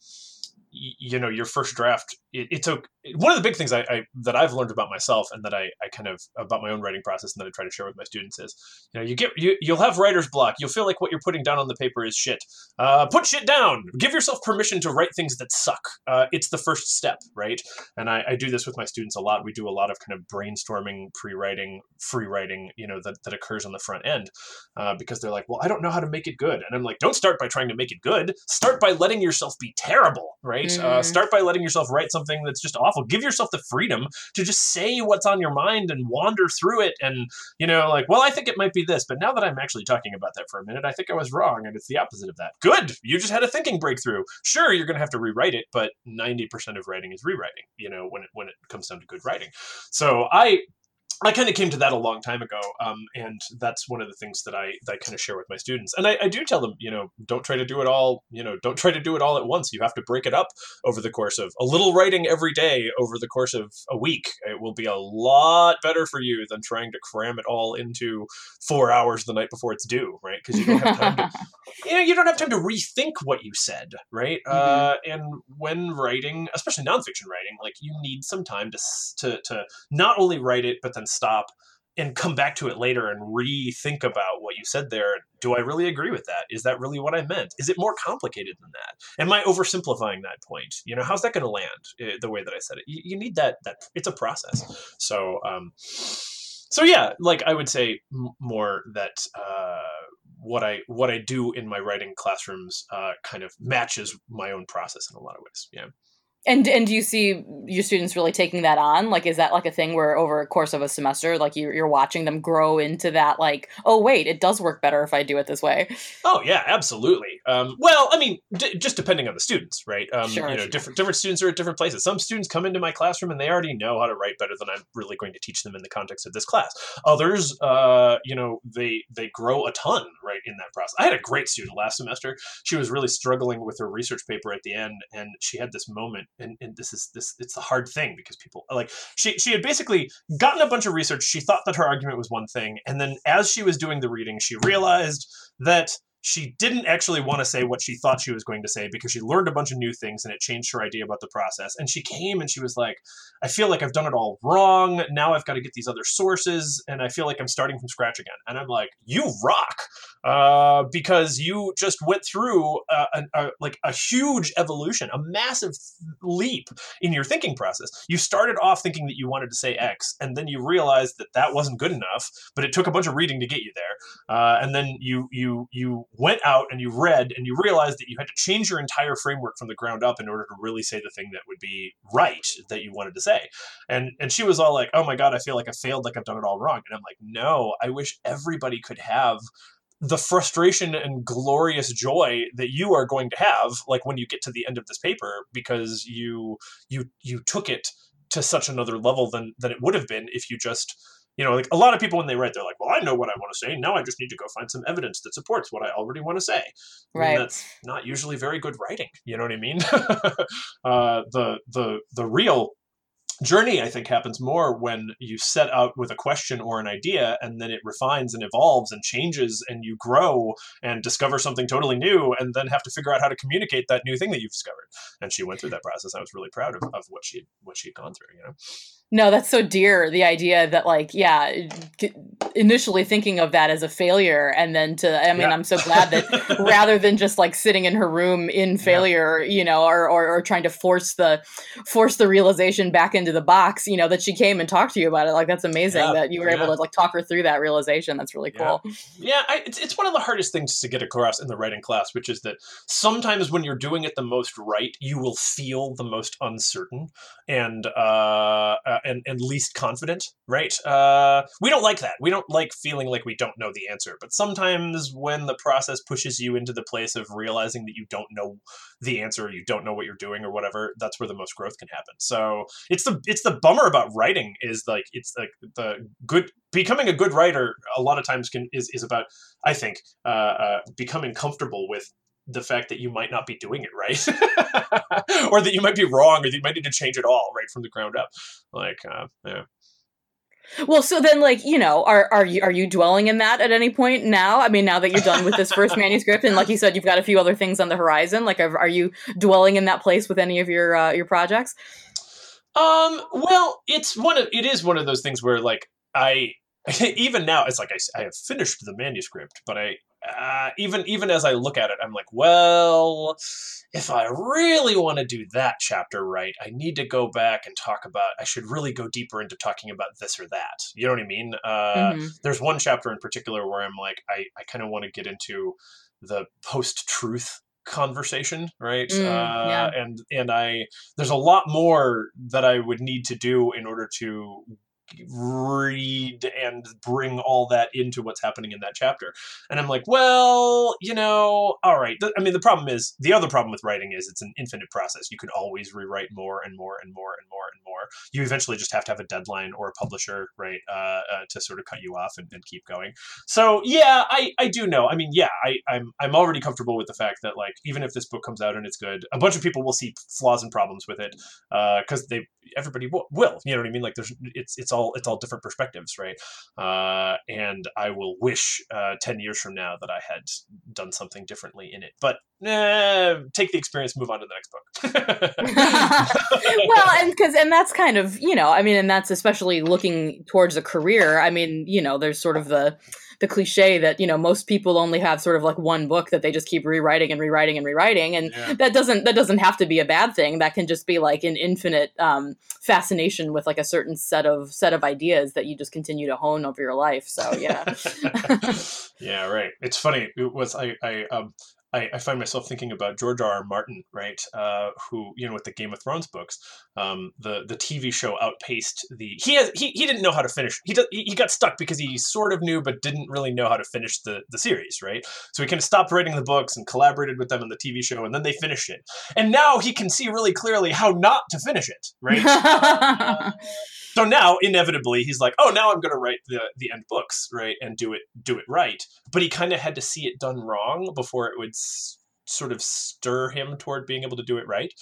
you know your first draft it, it's okay. One of the big things I, I, that I've learned about myself and that I, I kind of about my own writing process and that I try to share with my students is, you know, you get you you'll have writer's block. You'll feel like what you're putting down on the paper is shit. Uh, put shit down. Give yourself permission to write things that suck. Uh, it's the first step, right? And I, I do this with my students a lot. We do a lot of kind of brainstorming, pre-writing, free writing, you know, that that occurs on the front end uh, because they're like, well, I don't know how to make it good, and I'm like, don't start by trying to make it good. Start by letting yourself be terrible, right? Uh, mm-hmm. start by letting yourself write something that's just awful. Give yourself the freedom to just say what's on your mind and wander through it. And, you know, like, well, I think it might be this, but now that I'm actually talking about that for a minute, I think I was wrong. And it's the opposite of that. Good. You just had a thinking breakthrough. Sure, you're going to have to rewrite it, but 90% of writing is rewriting, you know, when it, when it comes down to good writing. So I, I kind of came to that a long time ago, um, and that's one of the things that I that I kind of share with my students. And I, I, do tell them, you know, don't try to do it all. You know, don't try to do it all at once. You have to break it up over the course of a little writing every day over the course of a week. It will be a lot better for you than trying to cram it all into four hours the night before it's due, right? Because you don't have time to, [LAUGHS] you know, you don't have time to rethink what you said, right? Mm-hmm. Uh, and when writing, especially nonfiction writing, like you need some time to to to not only write it but then stop and come back to it later and rethink about what you said there. Do I really agree with that? Is that really what I meant? Is it more complicated than that? Am I oversimplifying that point? You know, how's that going to land uh, the way that I said it? You, you, need that. That it's a process. So, um, so yeah, like I would say more that. Uh, what I what I do in my writing classrooms uh, kind of matches my own process in a lot of ways. Yeah. And and do you see your students really taking that on? Like, is that like a thing where over a course of a semester, like you're, you're watching them grow into that? Like, oh wait, it does work better if I do it this way. Oh yeah, absolutely. Um, well, I mean, d- just depending on the students, right? Um, sure, you know, sure. different different students are at different places. Some students come into my classroom and they already know how to write better than I'm really going to teach them in the context of this class. Others, uh, you know, they they grow a ton right in that process. I had a great student last semester. She was really struggling with her research paper at the end, and she had this moment and, and this is this it's a hard thing because people like she she had basically gotten a bunch of research. She thought that her argument was one thing and then as she was doing the reading she realized that she didn't actually want to say what she thought she was going to say because she learned a bunch of new things and it changed her idea about the process. And she came and she was like, I feel like I've done it all wrong. Now I've got to get these other sources and I feel like I'm starting from scratch again. And I'm like, you rock uh, because you just went through a, a, a, like a huge evolution, a massive leap in your thinking process. You started off thinking that you wanted to say X and then you realized that that wasn't good enough, but it took a bunch of reading to get you there. Uh, and then you, you, you went out and you read and you realized that you had to change your entire framework from the ground up in order to really say the thing that would be right that you wanted to say. And and she was all like, "Oh my god, I feel like I failed, like I've done it all wrong." And I'm like, "No, I wish everybody could have the frustration and glorious joy that you are going to have like when you get to the end of this paper because you you you took it to such another level than than it would have been if you just you know, like a lot of people when they write, they're like, "Well, I know what I want to say. Now I just need to go find some evidence that supports what I already want to say." Right. And that's not usually very good writing. You know what I mean? [LAUGHS] uh, the the the real journey i think happens more when you set out with a question or an idea and then it refines and evolves and changes and you grow and discover something totally new and then have to figure out how to communicate that new thing that you've discovered and she went through that process i was really proud of, of what she what she'd gone through you know no, that's so dear. The idea that, like, yeah, initially thinking of that as a failure, and then to, I mean, yeah. I'm so glad that [LAUGHS] rather than just like sitting in her room in failure, yeah. you know, or, or, or trying to force the force the realization back into the box, you know, that she came and talked to you about it. Like, that's amazing yeah. that you were able to like talk her through that realization. That's really cool. Yeah, I, it's it's one of the hardest things to get across in the writing class, which is that sometimes when you're doing it the most right, you will feel the most uncertain and. uh uh, and and least confident, right? Uh, we don't like that. We don't like feeling like we don't know the answer. But sometimes when the process pushes you into the place of realizing that you don't know the answer, or you don't know what you're doing, or whatever, that's where the most growth can happen. So it's the it's the bummer about writing is like it's like the good becoming a good writer a lot of times can is is about I think uh, uh, becoming comfortable with the fact that you might not be doing it right [LAUGHS] or that you might be wrong or that you might need to change it all right from the ground up like uh, yeah well, so then, like, you know, are are you are you dwelling in that at any point now? I mean, now that you're done with this first [LAUGHS] manuscript, and like you said, you've got a few other things on the horizon. Like, are, are you dwelling in that place with any of your uh, your projects? Um, well, it's one of it is one of those things where like I [LAUGHS] even now it's like I, I have finished the manuscript, but I uh, even even as I look at it, I'm like, well, if I really want to do that chapter right, I need to go back and talk about. I should really go deeper into talking about this or that. You know what I mean? Uh, mm-hmm. There's one chapter in particular where I'm like, I I kind of want to get into the post truth conversation right mm, uh, yeah. and and i there's a lot more that i would need to do in order to read and bring all that into what's happening in that chapter. And I'm like, well, you know, all right. I mean, the problem is the other problem with writing is it's an infinite process. You could always rewrite more and more and more and more and more. You eventually just have to have a deadline or a publisher, right, uh, uh, to sort of cut you off and, and, keep going. So yeah, I, I do know. I mean, yeah, I, I'm I'm already comfortable with the fact that like even if this book comes out and it's good, a bunch of people will see flaws and problems with it because uh, they everybody will, will. You know what I mean? Like there's it's it's all it's all different perspectives, right? Uh, and I will wish uh, ten years from now that I had done something differently in it. But eh, take the experience, move on to the next book. [LAUGHS] [LAUGHS] well, and because and that's kind of you know, I mean, and that's especially looking towards a career. I mean, you know, there's sort of the the cliche that you know most people only have sort of like one book that they just keep rewriting and rewriting and rewriting and yeah. that doesn't that doesn't have to be a bad thing. That can just be like an infinite um, fascination with like a certain set of set of ideas that you just continue to hone over your life. So yeah. [LAUGHS] Yeah right. It's funny it was i i um I, I, find myself thinking about George R. R. Martin, right? Uh, who you know with the Game of Thrones books, um, the the TV show outpaced the he has he, he didn't know how to finish. He does, he got stuck because he sort of knew but didn't really know how to finish the the series, right? So he kind of stopped writing the books and collaborated with them on the TV show, and then they finished it. And now he can see really clearly how not to finish it, right? uh, [LAUGHS] so now inevitably he's like oh now i'm going to write the the end books right and do it do it right. But he kind of had to see it done wrong before it would s- sort of stir him toward being able to do it right.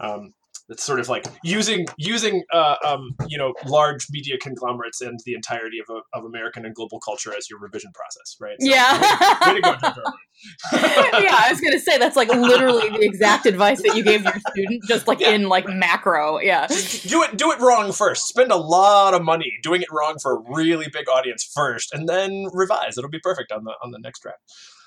Um, it's sort of like using using uh, um, you know large media conglomerates and the entirety of, a, of American and global culture as your revision process, right? So, yeah. Way, way go, [LAUGHS] yeah, I was gonna say that's like literally the exact advice that you gave your student, just like yeah. in like macro. Yeah. Do it do it wrong first. Spend a lot of money doing it wrong for a really big audience first, and then revise. It'll be perfect on the on the next draft.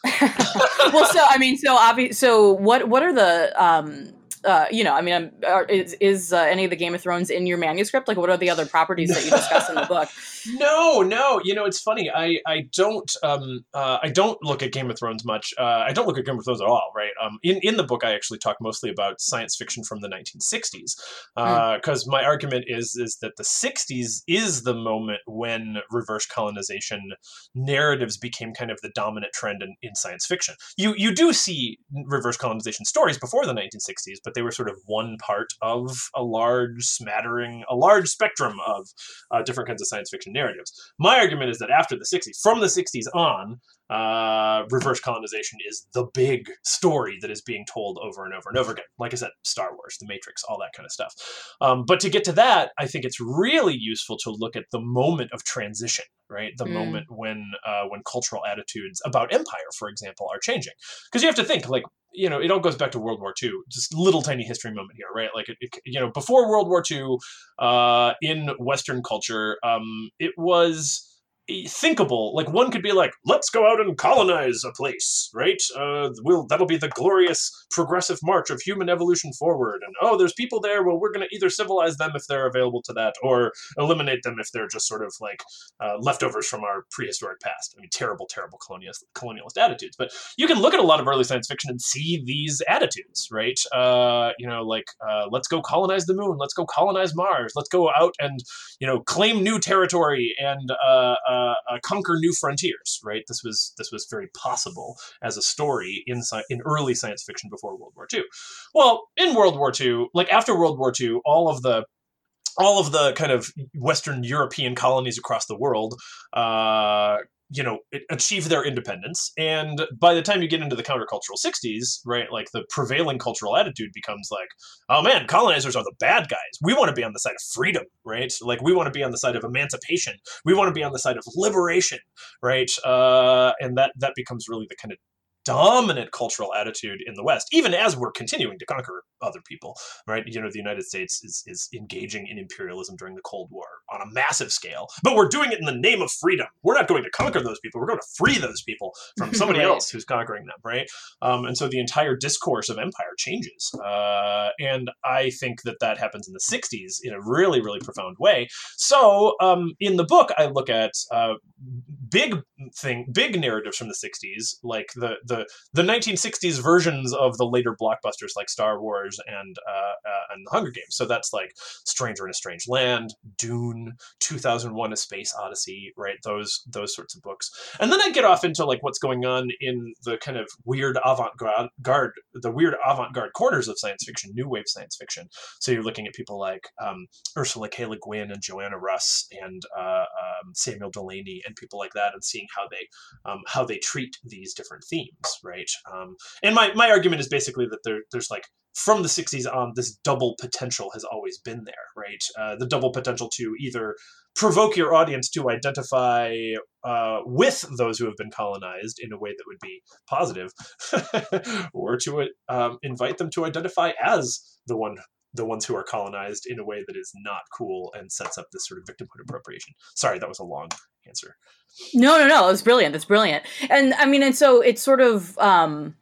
[LAUGHS] well, so I mean, so obvious. So what what are the um uh, you know, I mean, are, is is uh, any of the Game of Thrones in your manuscript? Like, what are the other properties that you discuss in the book? [LAUGHS] No, no. You know, it's funny. I I don't um uh, I don't look at Game of Thrones much. Uh, I don't look at Game of Thrones at all. Right. Um. In in the book, I actually talk mostly about science fiction from the 1960s. Because mm. my argument is is that the 60s is the moment when reverse colonization narratives became kind of the dominant trend in, in science fiction. You you do see reverse colonization stories before the 1960s, but they were sort of one part of a large smattering, a large spectrum of uh, different kinds of science fiction narratives. My argument is that after the 60s, from the 60s on, uh, reverse colonization is the big story that is being told over and over and over again. Like I said, Star Wars, The Matrix, all that kind of stuff. Um, but to get to that, I think it's really useful to look at the moment of transition, right? The mm. moment when uh, when cultural attitudes about empire, for example, are changing. Because you have to think, like, you know, it all goes back to World War II. Just little tiny history moment here, right? Like, it, it, you know, before World War II, uh, in Western culture, um, it was thinkable. Like one could be like, let's go out and colonize a place, right? Uh, we'll that'll be the glorious progressive march of human evolution forward. And oh, there's people there. Well, we're going to either civilize them if they're available to that, or eliminate them if they're just sort of like uh, leftovers from our prehistoric past. I mean, terrible, terrible colonialist colonialist attitudes. But you can look at a lot of early science fiction and see these attitudes, right? Uh, you know, like uh, let's go colonize the moon, let's go colonize Mars, let's go out and you know claim new territory and uh, uh, conquer new frontiers. Right. This was this was very possible as a story in in early science fiction before World War II. Well, in World War II, like after World War II, all of the all of the kind of Western European colonies across the world uh, you know achieve their independence. And by the time you get into the countercultural 60s right like the prevailing cultural attitude becomes like oh man colonizers are the bad guys. We want to be on the side of freedom right? Like we want to be on the side of emancipation. We want to be on the side of liberation right? Uh, and that that becomes really the kind of dominant cultural attitude in the West, even as we're continuing to conquer other people, right? You know, the United States is, is engaging in imperialism during the Cold War on a massive scale, but we're doing it in the name of freedom. We're not going to conquer those people. We're going to free those people from [LAUGHS] somebody right. else who's conquering them, right? Um, and so the entire discourse of empire changes. Uh, and I think that that happens in the 60s in a really, really profound way. So um, in the book, I look at uh, big thing, big narratives from the 60s, like the, the, the 1960s versions of the later blockbusters like Star Wars and, uh, uh, and The Hunger Games. So that's like Stranger in a Strange Land, Dune, 2001 A Space Odyssey, right? Those, those sorts of books. And then I get off into like what's going on in the kind of weird avant-garde, the weird avant-garde corners of science fiction, new wave science fiction. So you're looking at people like um, Ursula K. Le Guin and Joanna Russ and uh, um, Samuel Delany and people like that, and seeing how they um, how they treat these different themes, right? Um, and my my argument is basically that there there's like from the 60s on, this double potential has always been there, right? Uh, the double potential to either provoke your audience to identify uh, with those who have been colonized in a way that would be positive, [LAUGHS] or to um, invite them to identify as the one the ones who are colonized in a way that is not cool and sets up this sort of victimhood appropriation. Sorry, that was a long answer. No, no, no. It's brilliant. That's brilliant. And I mean, and so it's sort of um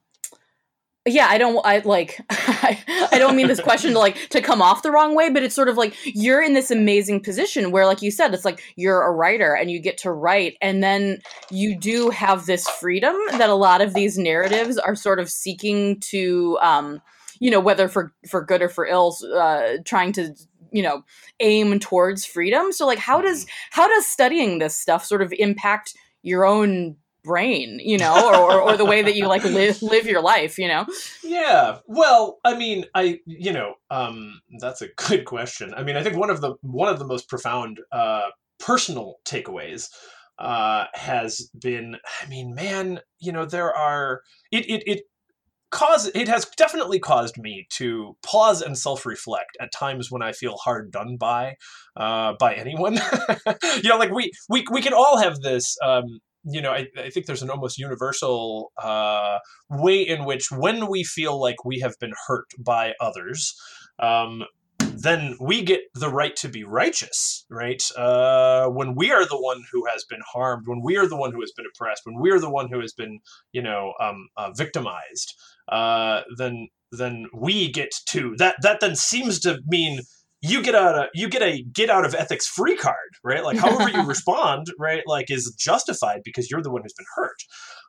yeah i don't i like I, [LAUGHS] I don't mean this question to like to come off the wrong way but it's sort of like you're in this amazing position where like you said it's like you're a writer and you get to write and then you do have this freedom that a lot of these narratives are sort of seeking to um you know whether for for good or for ill uh trying to you know aim towards freedom. So like how does mm-hmm. how does studying this stuff sort of impact your own brain you know or, or, the way that you like live [LAUGHS] live your life you know? Yeah. Well i mean i you know um that's a good question. I mean i think one of the one of the most profound uh personal takeaways uh has been i mean man you know there are it it, it cause it has definitely caused me to pause and self-reflect at times when I feel hard done by uh, by anyone. [LAUGHS] you know, like we we we can all have this um, you know, I, I think there's an almost universal uh, way in which when we feel like we have been hurt by others, um, then we get the right to be righteous, right? Uh, when we are the one who has been harmed, when we are the one who has been oppressed, when we are the one who has been, you know, um, uh, victimized, uh, then then we get to that. That then seems to mean you get a you get a get out of ethics free card, right? Like however you [LAUGHS] respond, right, like is justified because you're the one who's been hurt.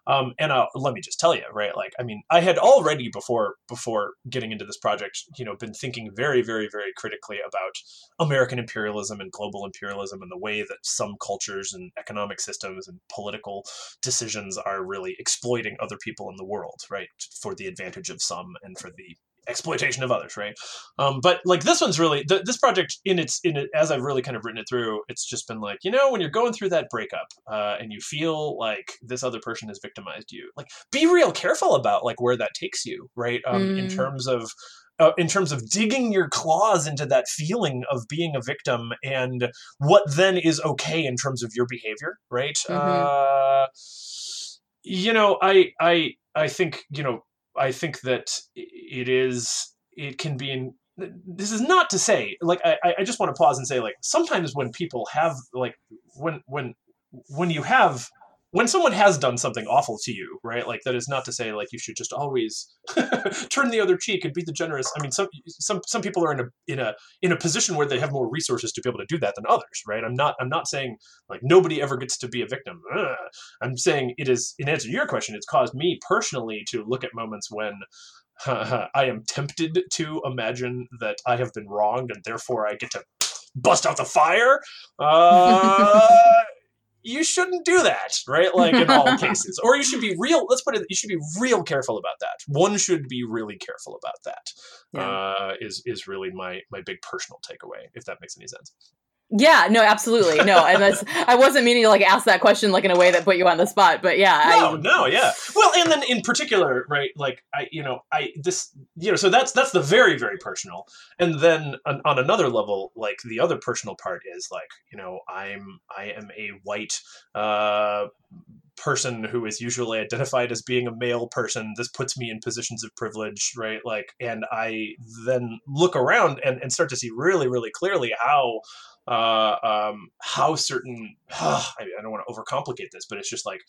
Um, and uh, let me just tell you, right? Like, I mean, I had already before before getting into this project, you know, been thinking very, very, very critically about American imperialism and global imperialism and the way that some cultures and economic systems and political decisions are really exploiting other people in the world, right, for the advantage of some and for the exploitation of others, right? Um, but like this one's really the, this project in its in it as I've really kind of written it through, it's just been like you know when you're going through that breakup uh, and you feel like this other person has victimized you, like be real careful about like where that takes you, right? Um, mm. In terms of uh, in terms of digging your claws into that feeling of being a victim and what then is okay in terms of your behavior, right? Mm-hmm. Uh, you know, I I I think you know I think that it is it can be in this is not to say like I, I just want to pause and say like sometimes when people have like when when when you have when someone has done something awful to you, right? Like that is not to say like you should just always [LAUGHS] turn the other cheek and be the generous. I mean, some some some people are in a in a in a position where they have more resources to be able to do that than others, right? I'm not I'm not saying like nobody ever gets to be a victim. Ugh. I'm saying it is in answer to your question, it's caused me personally to look at moments when [LAUGHS] I am tempted to imagine that I have been wronged and therefore I get to bust out the fire. [LAUGHS] Uh, you shouldn't do that, right? Like in all [LAUGHS] cases. Or you should be real, let's put it, you should be real careful about that. One should be really careful about that. Yeah. Uh, is is really my my big personal takeaway, if that makes any sense. Yeah, no, absolutely. No, and that's I wasn't meaning to like ask that question like in a way that put you on the spot, but yeah. No, I, no, yeah. Well, and then in particular, right, like I you know, I this you know, so that's that's the very very personal. And then on, on another level, like the other personal part is like, you know, I'm I am a white uh person who is usually identified as being a male person this puts me in positions of privilege right like and i then look around and, and start to see really really clearly how uh, um, how certain uh, I, I don't want to overcomplicate this but it's just like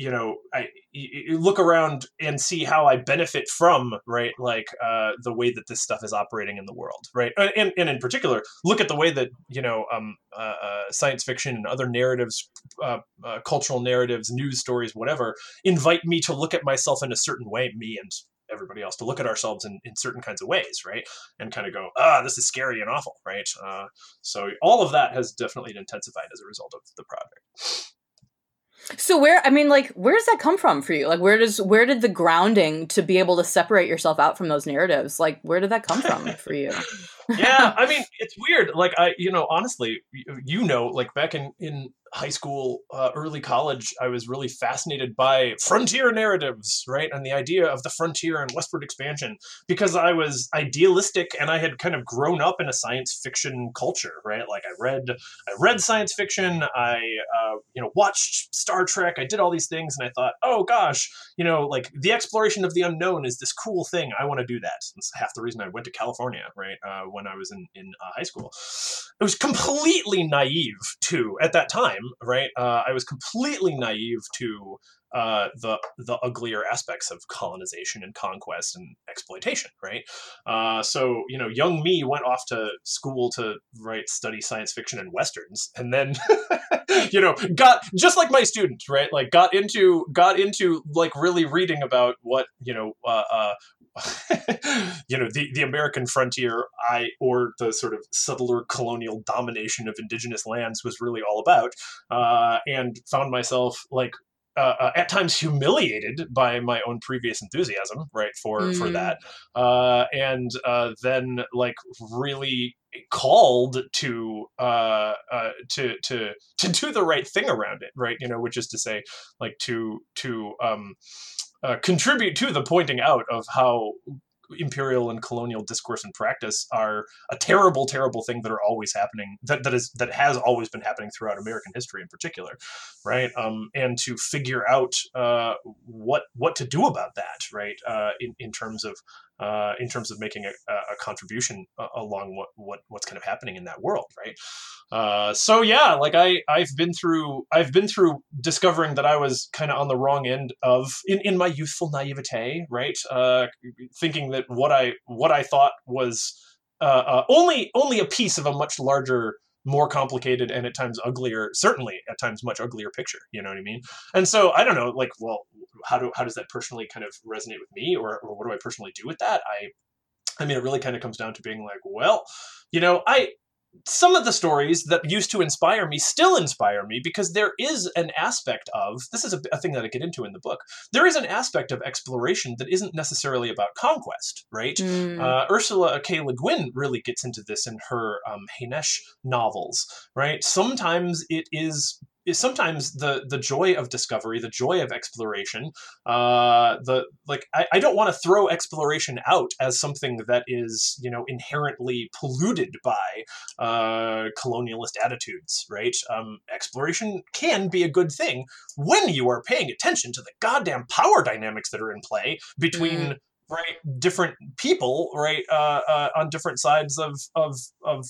you know, I you look around and see how I benefit from right, like uh, the way that this stuff is operating in the world, right, and and in particular, look at the way that you know um, uh, uh, science fiction and other narratives, uh, uh, cultural narratives, news stories, whatever, invite me to look at myself in a certain way, me and everybody else to look at ourselves in, in certain kinds of ways right and kind of go ah this is scary and awful right uh, so all of that has definitely intensified as a result of the project so where I mean like where does that come from for you? Like where does where did the grounding to be able to separate yourself out from those narratives? Like where did that come from [LAUGHS] for you? yeah, I mean, [LAUGHS] it's weird. Like I you know, honestly, you know, like back in in high school, uh, early college, I was really fascinated by frontier narratives, right? And the idea of the frontier and westward expansion because I was idealistic and I had kind of grown up in a science fiction culture, right? Like I read, I read science fiction, I, uh, you know, watched Star Trek, I did all these things, and I thought, oh gosh, you know, like the exploration of the unknown is this cool thing. I want to do that. That's half the reason I went to California, right? Uh, when I was in in uh, high school, it was completely naive too at that time time, right? Uh, I was completely naive to uh, the the uglier aspects of colonization and conquest and exploitation, right? Uh, so you know, young me went off to school to write study science fiction and westerns, and then [LAUGHS] you know got just like my student, right? Like got into got into like really reading about what you know uh, uh [LAUGHS] you know the, the american frontier i or the sort of subtler colonial domination of indigenous lands was really all about uh, and found myself like uh, uh, at times humiliated by my own previous enthusiasm, right for mm. for that, uh, and uh, then like really called to uh, uh, to to to do the right thing around it, right? You know, which is to say, like to to um, uh, contribute to the pointing out of how imperial and colonial discourse and practice are a terrible, terrible thing that are always happening. That that is that has always been happening throughout American history, in particular, right? Um, and to figure out uh, what what to do about that, right? Uh, in in terms of uh, in terms of making a, a contribution uh, along what, what what's kind of happening in that world, right? Uh, so yeah, like I I've been through I've been through discovering that I was kind of on the wrong end of in, in my youthful naivete, right? Uh, thinking that what I what I thought was uh, uh, only only a piece of a much larger more complicated and at times uglier certainly at times much uglier picture you know what i mean? And so i don't know like well how do how does that personally kind of resonate with me or, or what do i personally do with that? I i mean it really kind of comes down to being like well you know i some of the stories that used to inspire me still inspire me because there is an aspect of this is a, a, thing that I get into in the book. There is an aspect of exploration that isn't necessarily about conquest, right? Mm. Uh, Ursula K. Le Guin really gets into this in her um, novels, right? Sometimes it is is sometimes the the joy of discovery, the joy of exploration. Uh, the like, I, I don't want to throw exploration out as something that is you know inherently polluted by uh, colonialist attitudes, right? Um, exploration can be a good thing when you are paying attention to the goddamn power dynamics that are in play between. Mm right different people right uh, uh, on different sides of of of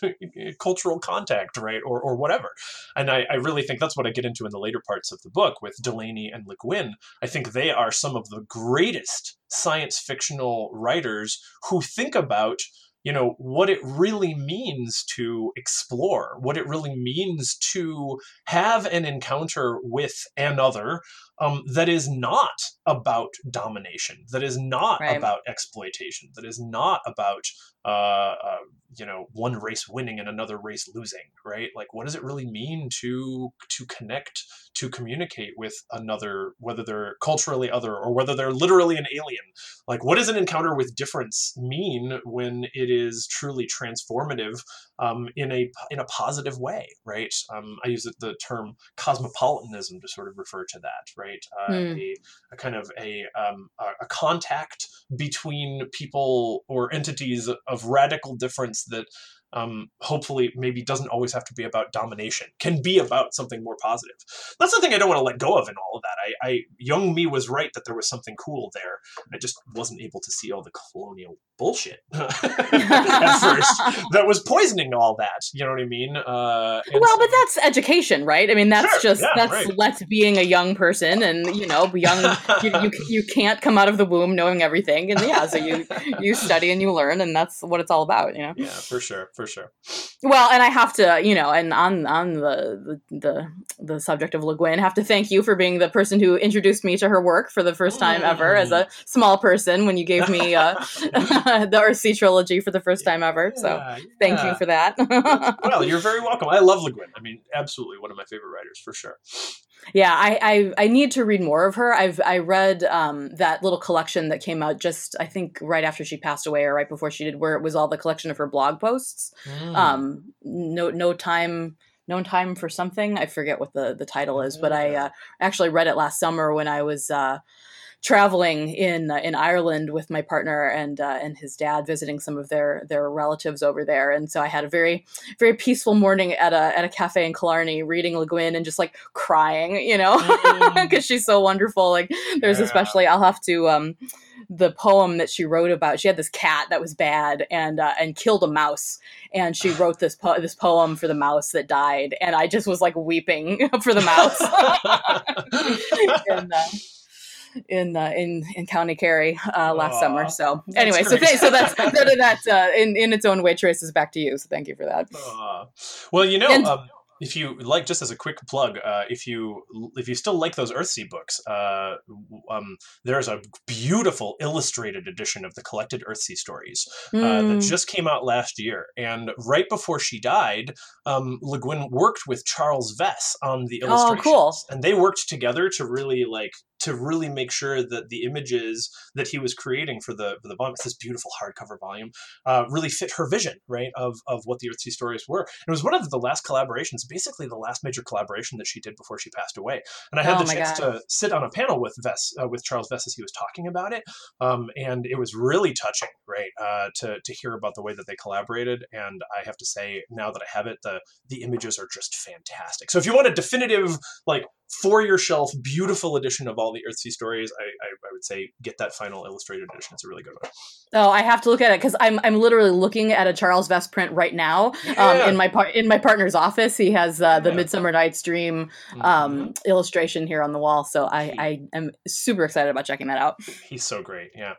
[LAUGHS] cultural contact right or or whatever. And I, I really think that's what I get into in the later parts of the book with Delany and Le Guin. I think they are some of the greatest science fictional writers who think about you know what it really means to explore what it really means to have an encounter with another um, that is not about domination, that is not right. about exploitation, that is not about uh, uh, you know one race winning and another race losing, right? Like, what does it really mean to to connect, to communicate with another, whether they're culturally other or whether they're literally an alien? Like, what does an encounter with difference mean when it is truly transformative um, in a in a positive way, right? Um, I use the term cosmopolitanism to sort of refer to that, right? Uh, mm. a, a, kind of a, um, a contact between people or entities of radical difference that um, hopefully maybe doesn't always have to be about domination can be about something more positive. That's the thing i don't want to let go of in all of that. I, I young me was right that there was something cool there. I just wasn't able to see all the colonial bullshit [LAUGHS] at first [LAUGHS] that was poisoning all that you know what i mean? Uh, well so, but that's education right? I mean that's sure, just yeah, that's right. that's being a young person and you know young you, you, you can't come out of the womb knowing everything. And yeah so you you study and you learn and that's what it's all about you know? Yeah for sure for sure. Well and i have to you know and on on the the the, subject of le guin have to thank you for being the person who introduced me to her work for the first time mm. ever as a small person when you gave me uh, [LAUGHS] the Earthsea trilogy for the first time ever. So yeah, thank yeah. you for that. [LAUGHS] Well you're very welcome. I love le guin. I mean absolutely one of my favorite writers for sure yeah, I, I, I need to read more of her. I've I read um, that little collection that came out just I think right after she passed away or right before she did, where it was all the collection of her blog posts. Mm. Um, no no time no time for something. I forget what the the title is, but I uh, actually read it last summer when I was. Uh, traveling in uh, in Ireland with my partner and uh, and his dad visiting some of their their relatives over there. And so I had a very very peaceful morning at a at a cafe in Killarney reading Le Guin and just like crying you know? [LAUGHS] Because mm. she's so wonderful. Like there's yeah. especially I'll have to um the poem that she wrote about she had this cat that was bad and uh, and killed a mouse. And she wrote this po- this poem for the mouse that died. And I just was like weeping [LAUGHS] for the mouse. [LAUGHS] And, uh, in uh, in in County Kerry uh, last summer. So anyway, so th- so that's [LAUGHS] that, that uh, in in its own way traces back to you. So thank you for that. well, you know. And, um, if you like, just as a quick plug, uh, if you if you still like those Earthsea books, uh, um, there's a beautiful illustrated edition of the collected Earthsea stories uh, mm. that just came out last year. And right before she died, um, Le Guin worked with Charles Vess on the illustrations, oh, cool. and they worked together to really like to really make sure that the images that he was creating for the for the volume, this beautiful hardcover volume, uh, really fit her vision, right, of of what the Earthsea stories were. And it was one of the last collaborations, basically the last major collaboration that she did before she passed away. And I had oh the chance God. to sit on a panel with Vess, uh, with Charles Vess as he was talking about it, um, and it was really touching, right, uh, to to hear about the way that they collaborated. And I have to say, now that I have it, the the images are just fantastic. So if you want a definitive like for your shelf, beautiful edition of all the Earthsea stories. I, I, I, would say get that final illustrated edition. It's a really good one. Oh, I have to look at it because I'm I'm literally looking at a Charles Vess print right now um, yeah. um, in my part in my partner's office. He has uh, the yeah. Midsummer Night's Dream um, mm-hmm. illustration here on the wall, so I, I am super excited about checking that out. He's so great. Yeah.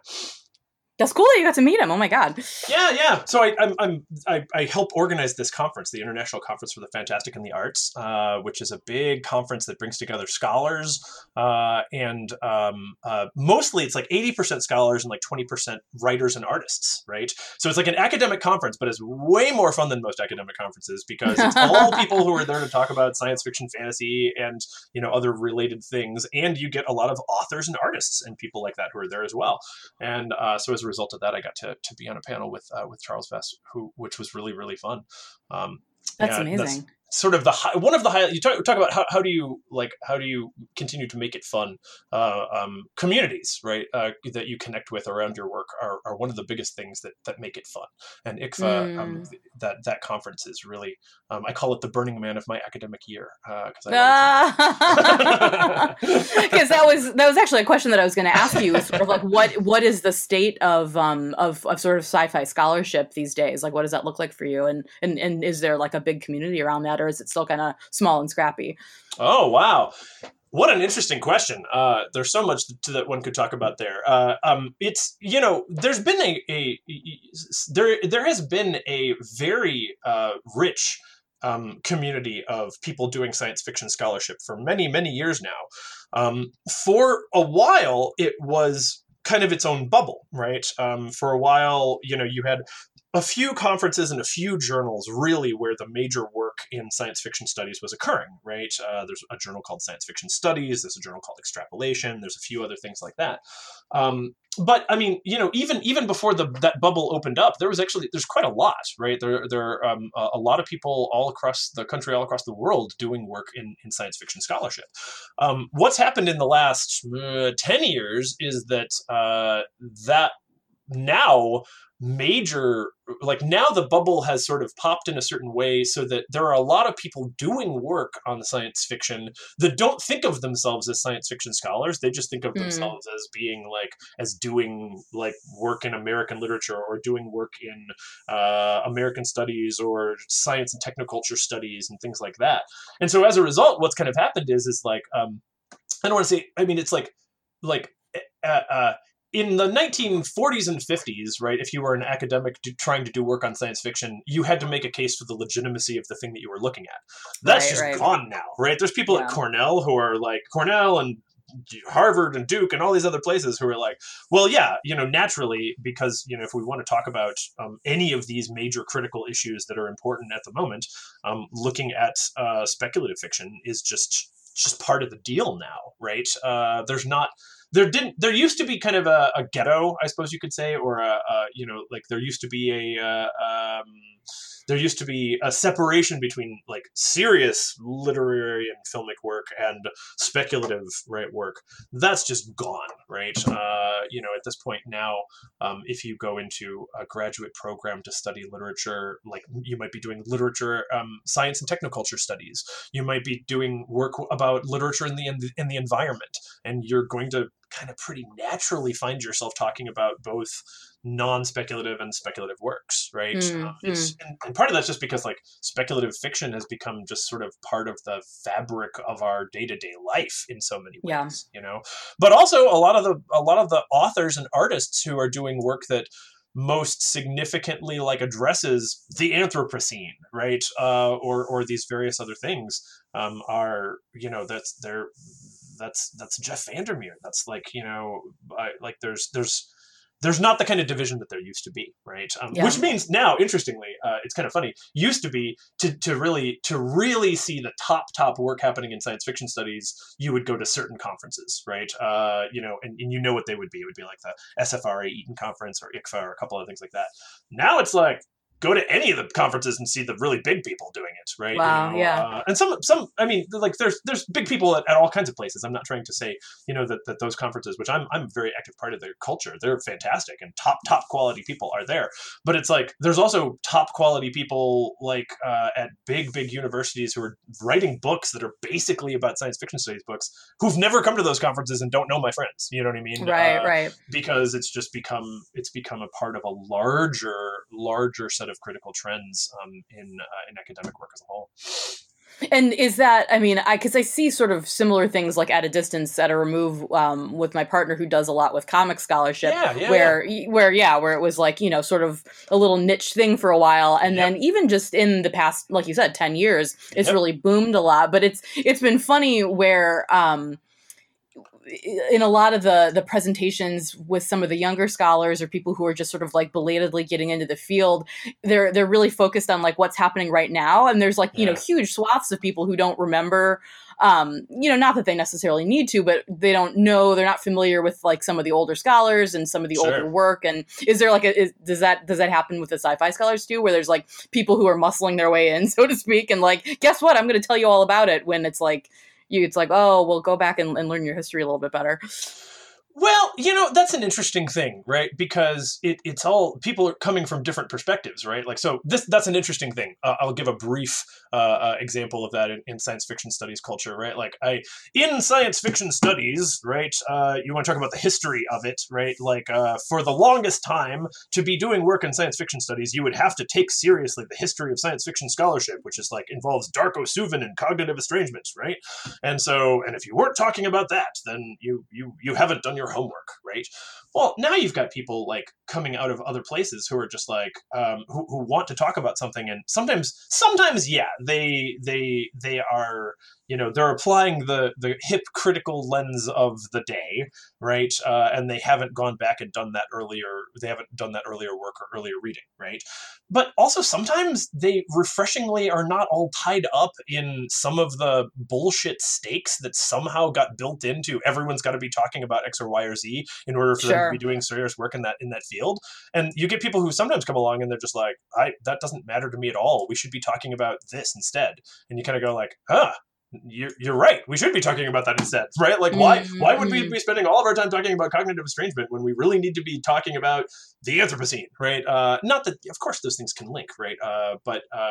That's cool that you got to meet him. Oh my god. Yeah, yeah. So I, I'm, I'm I, I help organize this conference, the International Conference for the Fantastic and the Arts, uh, which is a big conference that brings together scholars, uh, and um, uh, mostly it's like 80% scholars and like 20% writers and artists, right? So it's like an academic conference, but it's way more fun than most academic conferences because it's [LAUGHS] all people who are there to talk about science fiction, fantasy, and you know other related things, and you get a lot of authors and artists and people like that who are there as well. And uh, so as a result of that, I got to, to be on a panel with uh, with Charles Vess, who which was really really fun. Um, that's amazing. That's, sort of the high, one of the high you talk, talk about how, how do you like how do you continue to make it fun? Uh, um, communities right uh, that you connect with around your work are, are one of the biggest things that that make it fun. And ICFA um, mm. um, that that conference is really um, I call it the Burning Man of my academic year because uh, because [LAUGHS] [LAUGHS] that was that was actually a question that I was going to ask you sort of like what what is the state of um of, of sort of sci-fi scholarship these days? Like what does that look like for you? And and and is there like a big community around that or is it still kind of small and scrappy? Oh wow. What an interesting question. Uh, there's so much to, that one could talk about there. Uh, um, it's you know there's been a, a, there there has been a very uh, rich um, community of people doing science fiction scholarship for many many years now. Um, for a while, it was kind of its own bubble, right? Um, for a while, you know, you had a few conferences and a few journals really where the major work in science fiction studies was occurring, right? Uh, there's a journal called Science Fiction Studies, there's a journal called Extrapolation, there's a few other things like that. Um, but I mean, you know, even even before the that bubble opened up, there was actually there's quite a lot, right? There there are um, a, a, lot of people all across the country, all across the world, doing work in in science fiction scholarship. Um, what's happened in the last uh, ten years is that uh, that now major like now the bubble has sort of popped in a certain way so that there are a lot of people doing work on science fiction that don't think of themselves as science fiction scholars they just think of mm. themselves as being like as doing like work in american literature or doing work in uh, american studies or science and technoculture studies and things like that and so as a result what's kind of happened is is like um i don't want to say i mean it's like like uh, uh, in the 1940s and 50s, right, if you were an academic do, trying to do work on science fiction, you had to make a case for the legitimacy of the thing that you were looking at. That's right, just right. gone now, right? There's people yeah. at Cornell who are like Cornell and Harvard and Duke and all these other places who are like, well, yeah, you know, naturally, because you know, if we want to talk about um, any of these major critical issues that are important at the moment, um, looking at uh, speculative fiction is just just part of the deal now, right? Uh, there's not there didn't there used to be kind of a, a ghetto, I suppose you could say, or a, a, you know like there used to be a uh, um, there used to be a separation between like serious literary and filmic work and speculative right work. That's just gone right? Uh, you know at this point now um, if you go into a graduate program to study literature like you might be doing literature um, science and technoculture studies. You might be doing work about literature in the in the environment and you're going to kind of pretty naturally find yourself talking about both non-speculative and speculative works right mm, um, mm. And, and, part of that's just because like speculative fiction has become just sort of part of the fabric of our day-to-day life in so many ways yeah. you know but also a lot of the a lot of the authors and artists who are doing work that most significantly like addresses the anthropocene right uh, or or these various other things um, are you know that's they're that's that's Jeff Vandermeer. That's like you know, I, like there's there's there's not the kind of division that there used to be, right? Um, yeah. Which means now, interestingly, uh, it's kind of funny. Used to be to to really to really see the top top work happening in science fiction studies, you would go to certain conferences, right? Uh, you know, and, and you know what they would be. It would be like the SFRA Eton conference or ICFA or a couple of things like that. Now it's like go to any of the conferences and see the really big people doing it, right? Wow, you know, yeah. Uh, and some, some, I mean, like there's there's big people at, at, all kinds of places. I'm not trying to say, you know, that, that those conferences, which I'm I'm a very active part of their culture, they're fantastic and top top quality people are there. But it's like there's also top quality people like uh, at big big universities who are writing books that are basically about science fiction studies books who've never come to those conferences and don't know my friends. You know what I mean? Right, uh, right. Because it's just become it's become a part of a larger larger set of critical trends um, in uh, in academic work as a whole. And is that, I mean, I, cause I see sort of similar things like at a distance at a remove, um, with my partner who does a lot with comic scholarship yeah, yeah, where, yeah. where, yeah, where it was like, you know, sort of a little niche thing for a while. And yep. then even just in the past, like you said, 10 years, it's yep. really boomed a lot, but it's, it's been funny where, um, in a lot of the the presentations with some of the younger scholars or people who are just sort of like belatedly getting into the field they're they're really focused on like what's happening right now and there's like you know huge swaths of people who don't remember um, you know, not that they necessarily need to, but they don't know, they're not familiar with like some of the older scholars and some of the sure. older work. And is there like a, is, does that, does that happen with the sci-fi scholars too, where there's like people who are muscling their way in, [LAUGHS] so to speak, and like, guess what? I'm going to tell you all about it when it's like, you it's like oh well go back and, and learn your history a little bit better well, you know, that's an interesting thing, right? Because it, it's all people are coming from different perspectives, right? Like, so this that's an interesting thing. Uh, I'll give a brief uh, uh, example of that in, in, science fiction studies culture, right? Like, I in science fiction studies, right? Uh, you want to talk about the history of it, right? Like, uh, for the longest time, to be doing work in science fiction studies, you would have to take seriously the history of science fiction scholarship, which is like involves Darko Suvin and cognitive estrangement, right? And so, and if you weren't talking about that, then you you you haven't done your homework, right? Well, now you've got people like coming out of other places who are just like um, who, who want to talk about something, and sometimes, sometimes, yeah, they they they are you know they're applying the the hip critical lens of the day right uh, and they haven't gone back and done that earlier they haven't done that earlier work or earlier reading right but also sometimes they refreshingly are not all tied up in some of the bullshit stakes that somehow got built into everyone's got to be talking about x or y or z in order for sure. them to be doing serious work in that in that field and you get people who sometimes come along and they're just like i that doesn't matter to me at all we should be talking about this instead and you kind of go like huh you're, you're right. We should be talking about that instead, [LAUGHS] right? Like, why mm-hmm. why would we mm-hmm. be spending all of our time talking about cognitive estrangement when we really need to be talking about the Anthropocene, right? Uh, not that, of course, those things can link, right? Uh, but uh,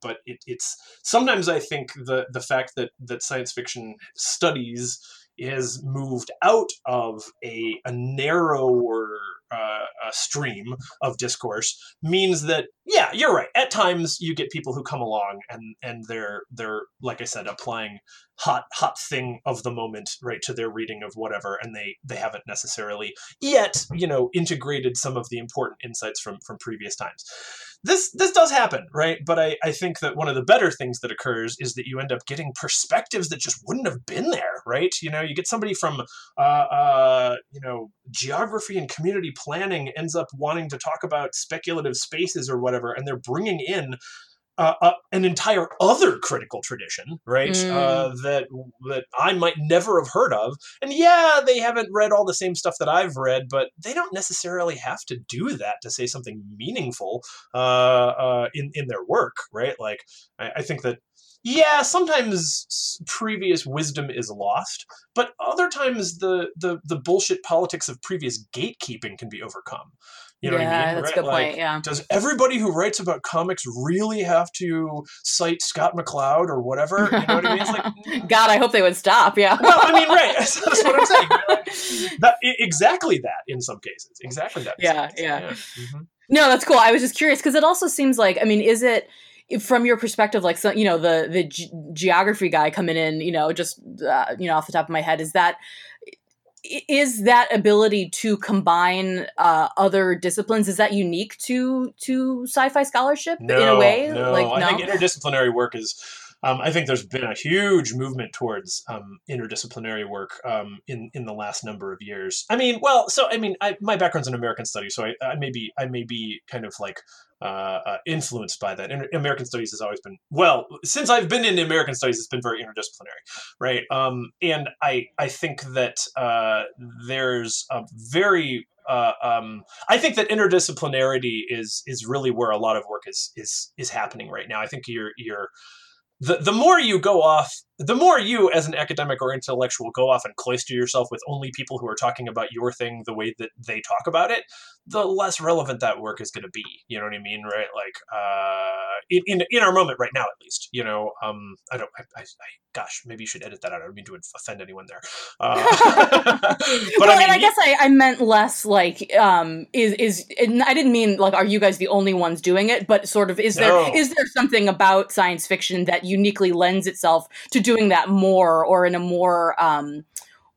but it, it's sometimes I think the the fact that that science fiction studies has moved out of a, a narrower uh, stream of discourse means that yeah you're right. At times you get people who come along and and they're they're like i said applying hot hot thing of the moment right to their reading of whatever and they they haven't necessarily yet you know integrated some of the important insights from from previous times this this does happen, right? But I, I think that one of the better things that occurs is that you end up getting perspectives that just wouldn't have been there, right? You know, you get somebody from uh, uh, you know geography and community planning ends up wanting to talk about speculative spaces or whatever, and they're bringing in uh, uh, an entire other critical tradition, right? Mm. Uh, that that I might never have heard of. And yeah, they haven't read all the same stuff that I've read, but they don't necessarily have to do that to say something meaningful uh, uh, in in their work, right? Like I, I think that yeah, sometimes previous wisdom is lost, but other times the the the bullshit politics of previous gatekeeping can be overcome. You know yeah, what I mean? that's right? a good like, point. Yeah. Does everybody who writes about comics really have to cite Scott McCloud or whatever? You know what I mean? It's like, [LAUGHS] God, I hope they would stop. Yeah. well, I mean, right. That's, [LAUGHS] that's what I'm saying. [LAUGHS] That, exactly that in some cases. Exactly that. Yeah, yeah. yeah. Mm-hmm. No, that's cool. I was just curious because it also seems like, I mean, is it from your perspective, like so, you know, the the ge- geography guy coming in, you know, just uh, you know, off the top of my head, is that is that ability to combine uh, other disciplines is that unique to to sci-fi scholarship no, in a way no. like no? i think interdisciplinary work is um, I think there's been a huge movement towards um, interdisciplinary work um, in in the last number of years. I mean, well, so I mean, I, my background's in American studies, so I, I may be I may be kind of like uh, uh, influenced by that. And American Studies has always been well since I've been in American Studies. It's been very interdisciplinary, right? Um, and I I think that uh, there's a very uh, um, I think that interdisciplinarity is is really where a lot of work is is is happening right now. I think you're you're the the more you go off the more you as an academic or intellectual go off and cloister yourself with only people who are talking about your thing the way that they talk about it the less relevant that work is going to be you know what i mean right? Like uh in, in, in our moment right now at least you know um i don't I, I, I gosh maybe you should edit that out i don't mean to offend anyone there. Uh, [LAUGHS] but well, I mean, and i guess I, I meant less like um is is i didn't mean like are you guys the only ones doing it? But sort of is no. there is there something about science fiction that uniquely lends itself to doing that more or in a more um,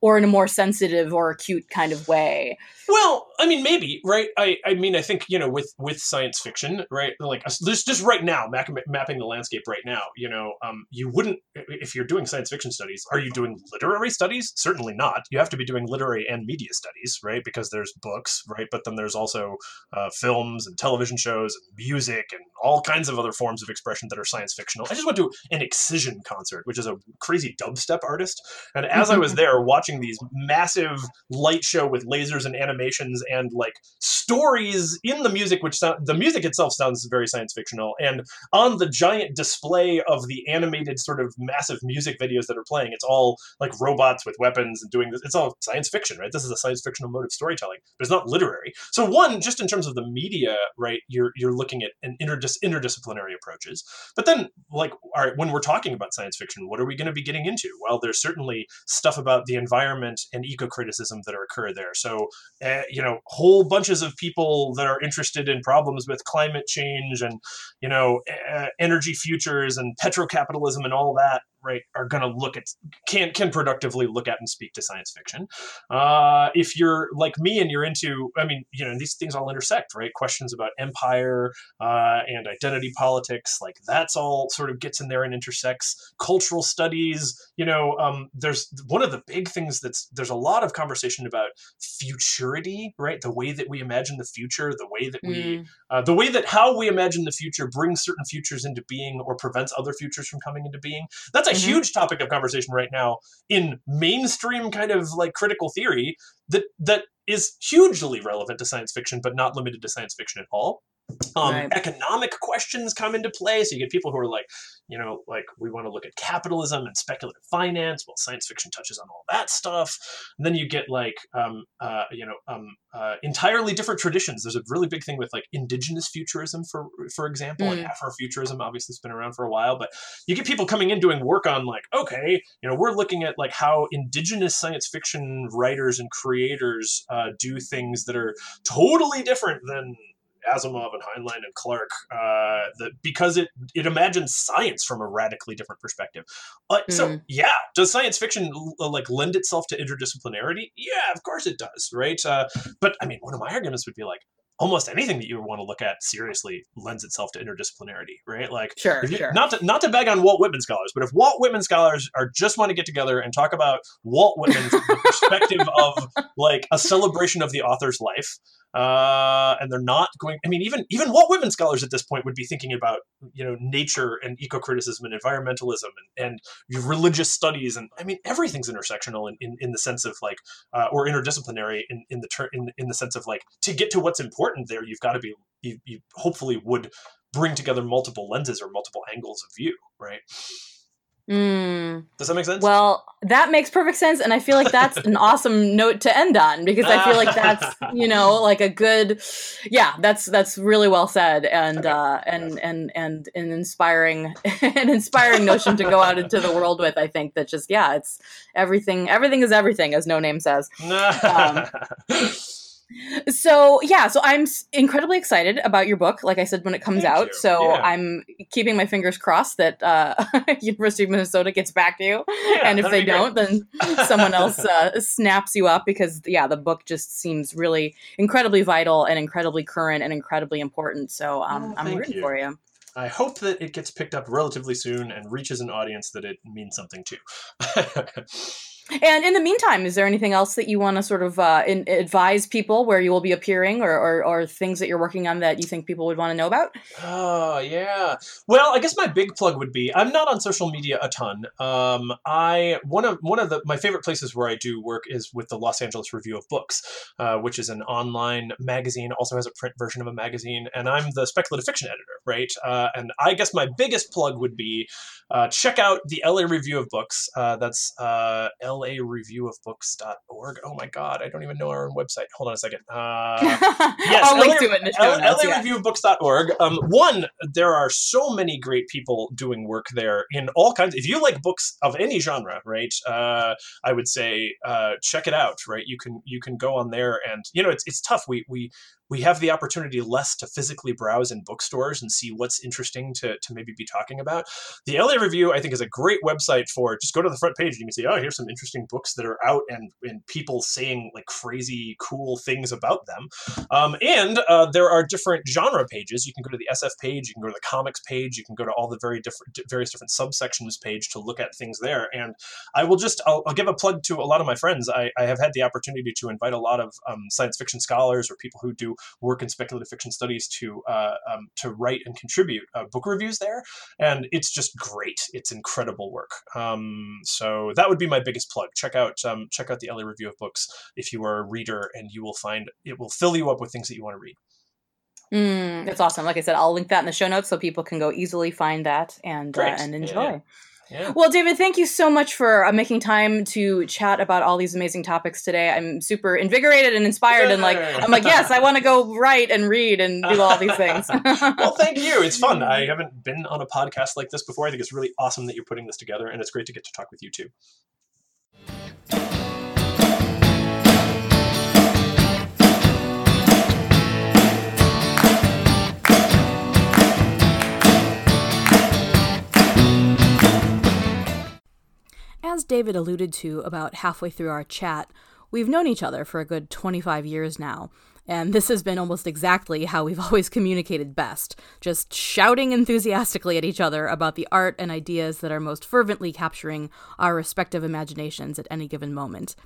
or in a more sensitive or acute kind of way. Well, I mean, maybe right. I, I mean, I think you know, with with science fiction, right? Like, just just right now, map, mapping the landscape right now. You know, um, you wouldn't if you're doing science fiction studies. Are you doing literary studies? Certainly not. You have to be doing literary and media studies, right? Because there's books, right? But then there's also uh, films and television shows and music and all kinds of other forms of expression that are science fictional. I just went to an Excision concert, which is a crazy dubstep artist, and as I was [LAUGHS] there watching watching these massive light show with lasers and animations and like stories in the music, which sound, the music itself sounds very science fictional. And on the giant display of the animated sort of massive music videos that are playing, it's all like robots with weapons and doing this. It's all science fiction, right? This is a science fictional mode of storytelling, but it's not literary. So one, just in terms of the media, right? You're you're looking at an interdis- interdisciplinary approaches. But then, like, all right, when we're talking about science fiction, what are we going to be getting into? Well, there's certainly stuff about the environment environment and eco criticism that occur there. So, uh, you know, whole bunches of people that are interested in problems with climate change and, you know, uh, energy futures and petrocapitalism and all that right are going to look at can can productively look at and speak to science fiction. Uh, if you're like me and you're into i mean you know these things all intersect right? Questions about empire uh, and identity politics like that's all sort of gets in there and intersects. Cultural studies you know um, there's one of the big things that's there's a lot of conversation about futurity right the way that we imagine the future the way that we mm. uh, the way that how we imagine the future brings certain futures into being or prevents other futures from coming into being that's a mm-hmm. huge topic of conversation right now in mainstream kind of like critical theory that that is hugely relevant to science fiction, but not limited to science fiction at all. Um, Right. Economic questions come into play. So you get people who are like, you know, like we want to look at capitalism and speculative finance. Well, science fiction touches on all that stuff. And then you get like, um, uh, you know, um, uh, entirely different traditions. There's a really big thing with like indigenous futurism, for for example, and Mm. Afrofuturism. Obviously, it's been around for a while, but you get people coming in doing work on like, okay, you know, we're looking at like how indigenous science fiction writers and creators uh, do things that are totally different than Asimov and Heinlein and Clarke, uh, the, because it it imagines science from a radically different perspective. Uh, So Mm. yeah, does science fiction uh, like lend itself to interdisciplinarity? Yeah, of course it does, right? Uh, but I mean, one of my arguments would be like almost anything that you want to look at seriously lends itself to interdisciplinarity, right? Like Sure, you- sure. not to not to bag on Walt Whitman scholars, but if Walt Whitman scholars are just want to get together and talk about Walt Whitman from [LAUGHS] the perspective of like a celebration of the author's life, uh, and they're not going. I mean, even even Walt Whitman scholars at this point would be thinking about you know nature and eco criticism and environmentalism and, and religious studies, and I mean everything's intersectional in, in, in the sense of like uh, or interdisciplinary in in the ter- in in the sense of like to get to what's important there, you've got to be you, you hopefully would bring together multiple lenses or multiple angles of view, right? Mm. Does that make sense? Well, that makes perfect sense, and I feel like that's an [LAUGHS] awesome note to end on because I feel like [LAUGHS] that's you know like a good, yeah, that's that's really well said and Okay. uh, and and and an inspiring [LAUGHS] an inspiring notion to go out into the world with. I think that just yeah, it's everything. Everything is everything, as No Name says. um, So yeah, so I'm incredibly excited about your book. Like I said, when it comes Thank out, you. so Yeah. I'm keeping my fingers crossed that uh, [LAUGHS] University of Minnesota gets back to you, Yeah, and if they don't, then [LAUGHS] someone else uh, snaps you up because yeah, the book just seems really incredibly vital and incredibly current and incredibly important. So um, Oh, I'm rooting you. for you. I hope that it gets picked up relatively soon and reaches an audience that it means something to. [LAUGHS] And in the meantime, is there anything else that you want to sort of uh, in, advise people where you will be appearing, or, or or things that you're working on that you think people would want to know about? Oh yeah. Well, I guess my big plug would be I'm not on social media a ton. Um, I one of one of the my favorite places where I do work is with the Los Angeles Review of Books, uh, which is an online magazine, also has a print version of a magazine, and I'm the speculative fiction editor, right? Uh, and I guess my biggest plug would be uh, check out the LA Review of Books. Uh, that's uh, lareviewofbooks.org. Oh my god, I don't even know our own website. Hold on a second. Uh, [LAUGHS] Yes, I'll link LA to it in the show notes. yeah. LAReviewbooks.org. Um, one, there are so many great people doing work there in all kinds. If you like books of any genre, right, uh, I would say uh, check it out. Right, you can you can go on there, and you know it's it's tough. We we we have the opportunity less to physically browse in bookstores and see what's interesting to, to maybe be talking about. The LA Review, I think, is a great website for just go to the front page and you can see, oh, here's some interesting books that are out and, and people saying like crazy, cool things about them. Um, and uh, there are different genre pages. You can go to the SF page, you can go to the comics page, you can go to all the very different, various different subsections page to look at things there. And I will just, I'll, I'll give a plug to a lot of my friends. I, I have had the opportunity to invite a lot of um, science fiction scholars or people who do work in speculative fiction studies to uh, um, to write and contribute uh, book reviews there, and it's just great. It's incredible work. Um, so that would be my biggest plug. Check out um, check out the LA Review of Books if you are a reader, and you will find it will fill you up with things that you want to read. Mm, that's awesome. Like I said, I'll link that in the show notes so people can go easily find that and uh, and enjoy. yeah. Yeah. Well, David, thank you so much for uh, making time to chat about all these amazing topics today. I'm super invigorated and inspired, and like I'm like, yes, I want to go write and read and do all these things. [LAUGHS] well, thank you. It's fun. I haven't been on a podcast like this before. I think it's really awesome that you're putting this together, and it's great to get to talk with you too. As David alluded to about halfway through our chat, we've known each other for a good 25 years now, and this has been almost exactly how we've [LAUGHS] always communicated best just shouting enthusiastically at each other about the art and ideas that are most fervently capturing our respective imaginations at any given moment.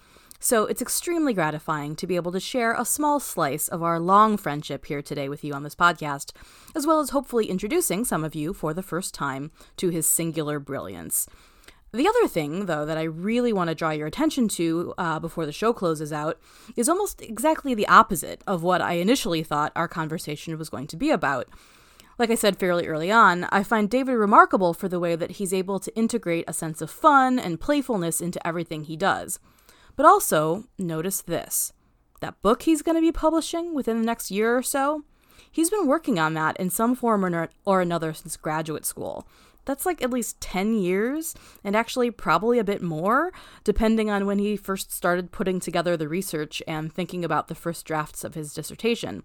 So it's extremely gratifying to be able to share a small slice of our long friendship here today with you on this podcast, as well as hopefully introducing some of you for the first time to his singular brilliance. The other thing, though, that I really want to draw your attention to uh, before the show closes out is almost exactly the opposite of what I initially thought our conversation was going to be about. Like I said fairly early on, I find David remarkable for the way that he's able to integrate a sense of fun and playfulness into everything he does. But also, notice this that book he's going to be publishing within the next year or so, he's been working on that in some form or, or another since graduate school. That's like at least 10 years, and actually probably a bit more, depending on when he first started putting together the research and thinking about the first drafts of his dissertation.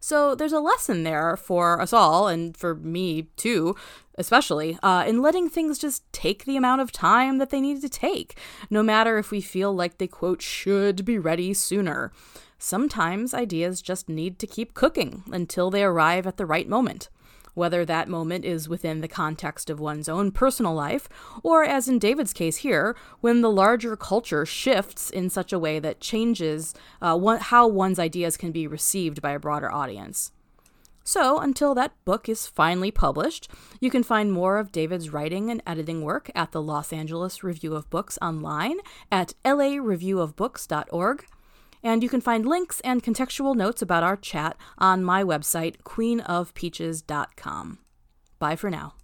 So there's a lesson there for us all, and for me too, especially, uh, in letting things just take the amount of time that they need to take, no matter if we feel like they, quote, should be ready sooner. Sometimes ideas just need to keep cooking until they arrive at the right moment whether that moment is within the context of one's own personal life, or as in David's case here, when the larger culture shifts in such a way that changes uh, one, how one's ideas can be received by a broader audience. So, until that book is finally published, you can find more of David's writing and editing work at the Los Angeles Review of Books online at lareviewofbooks.org. And you can find links and contextual notes about our chat on my website, queenofpeaches.com. Bye for now.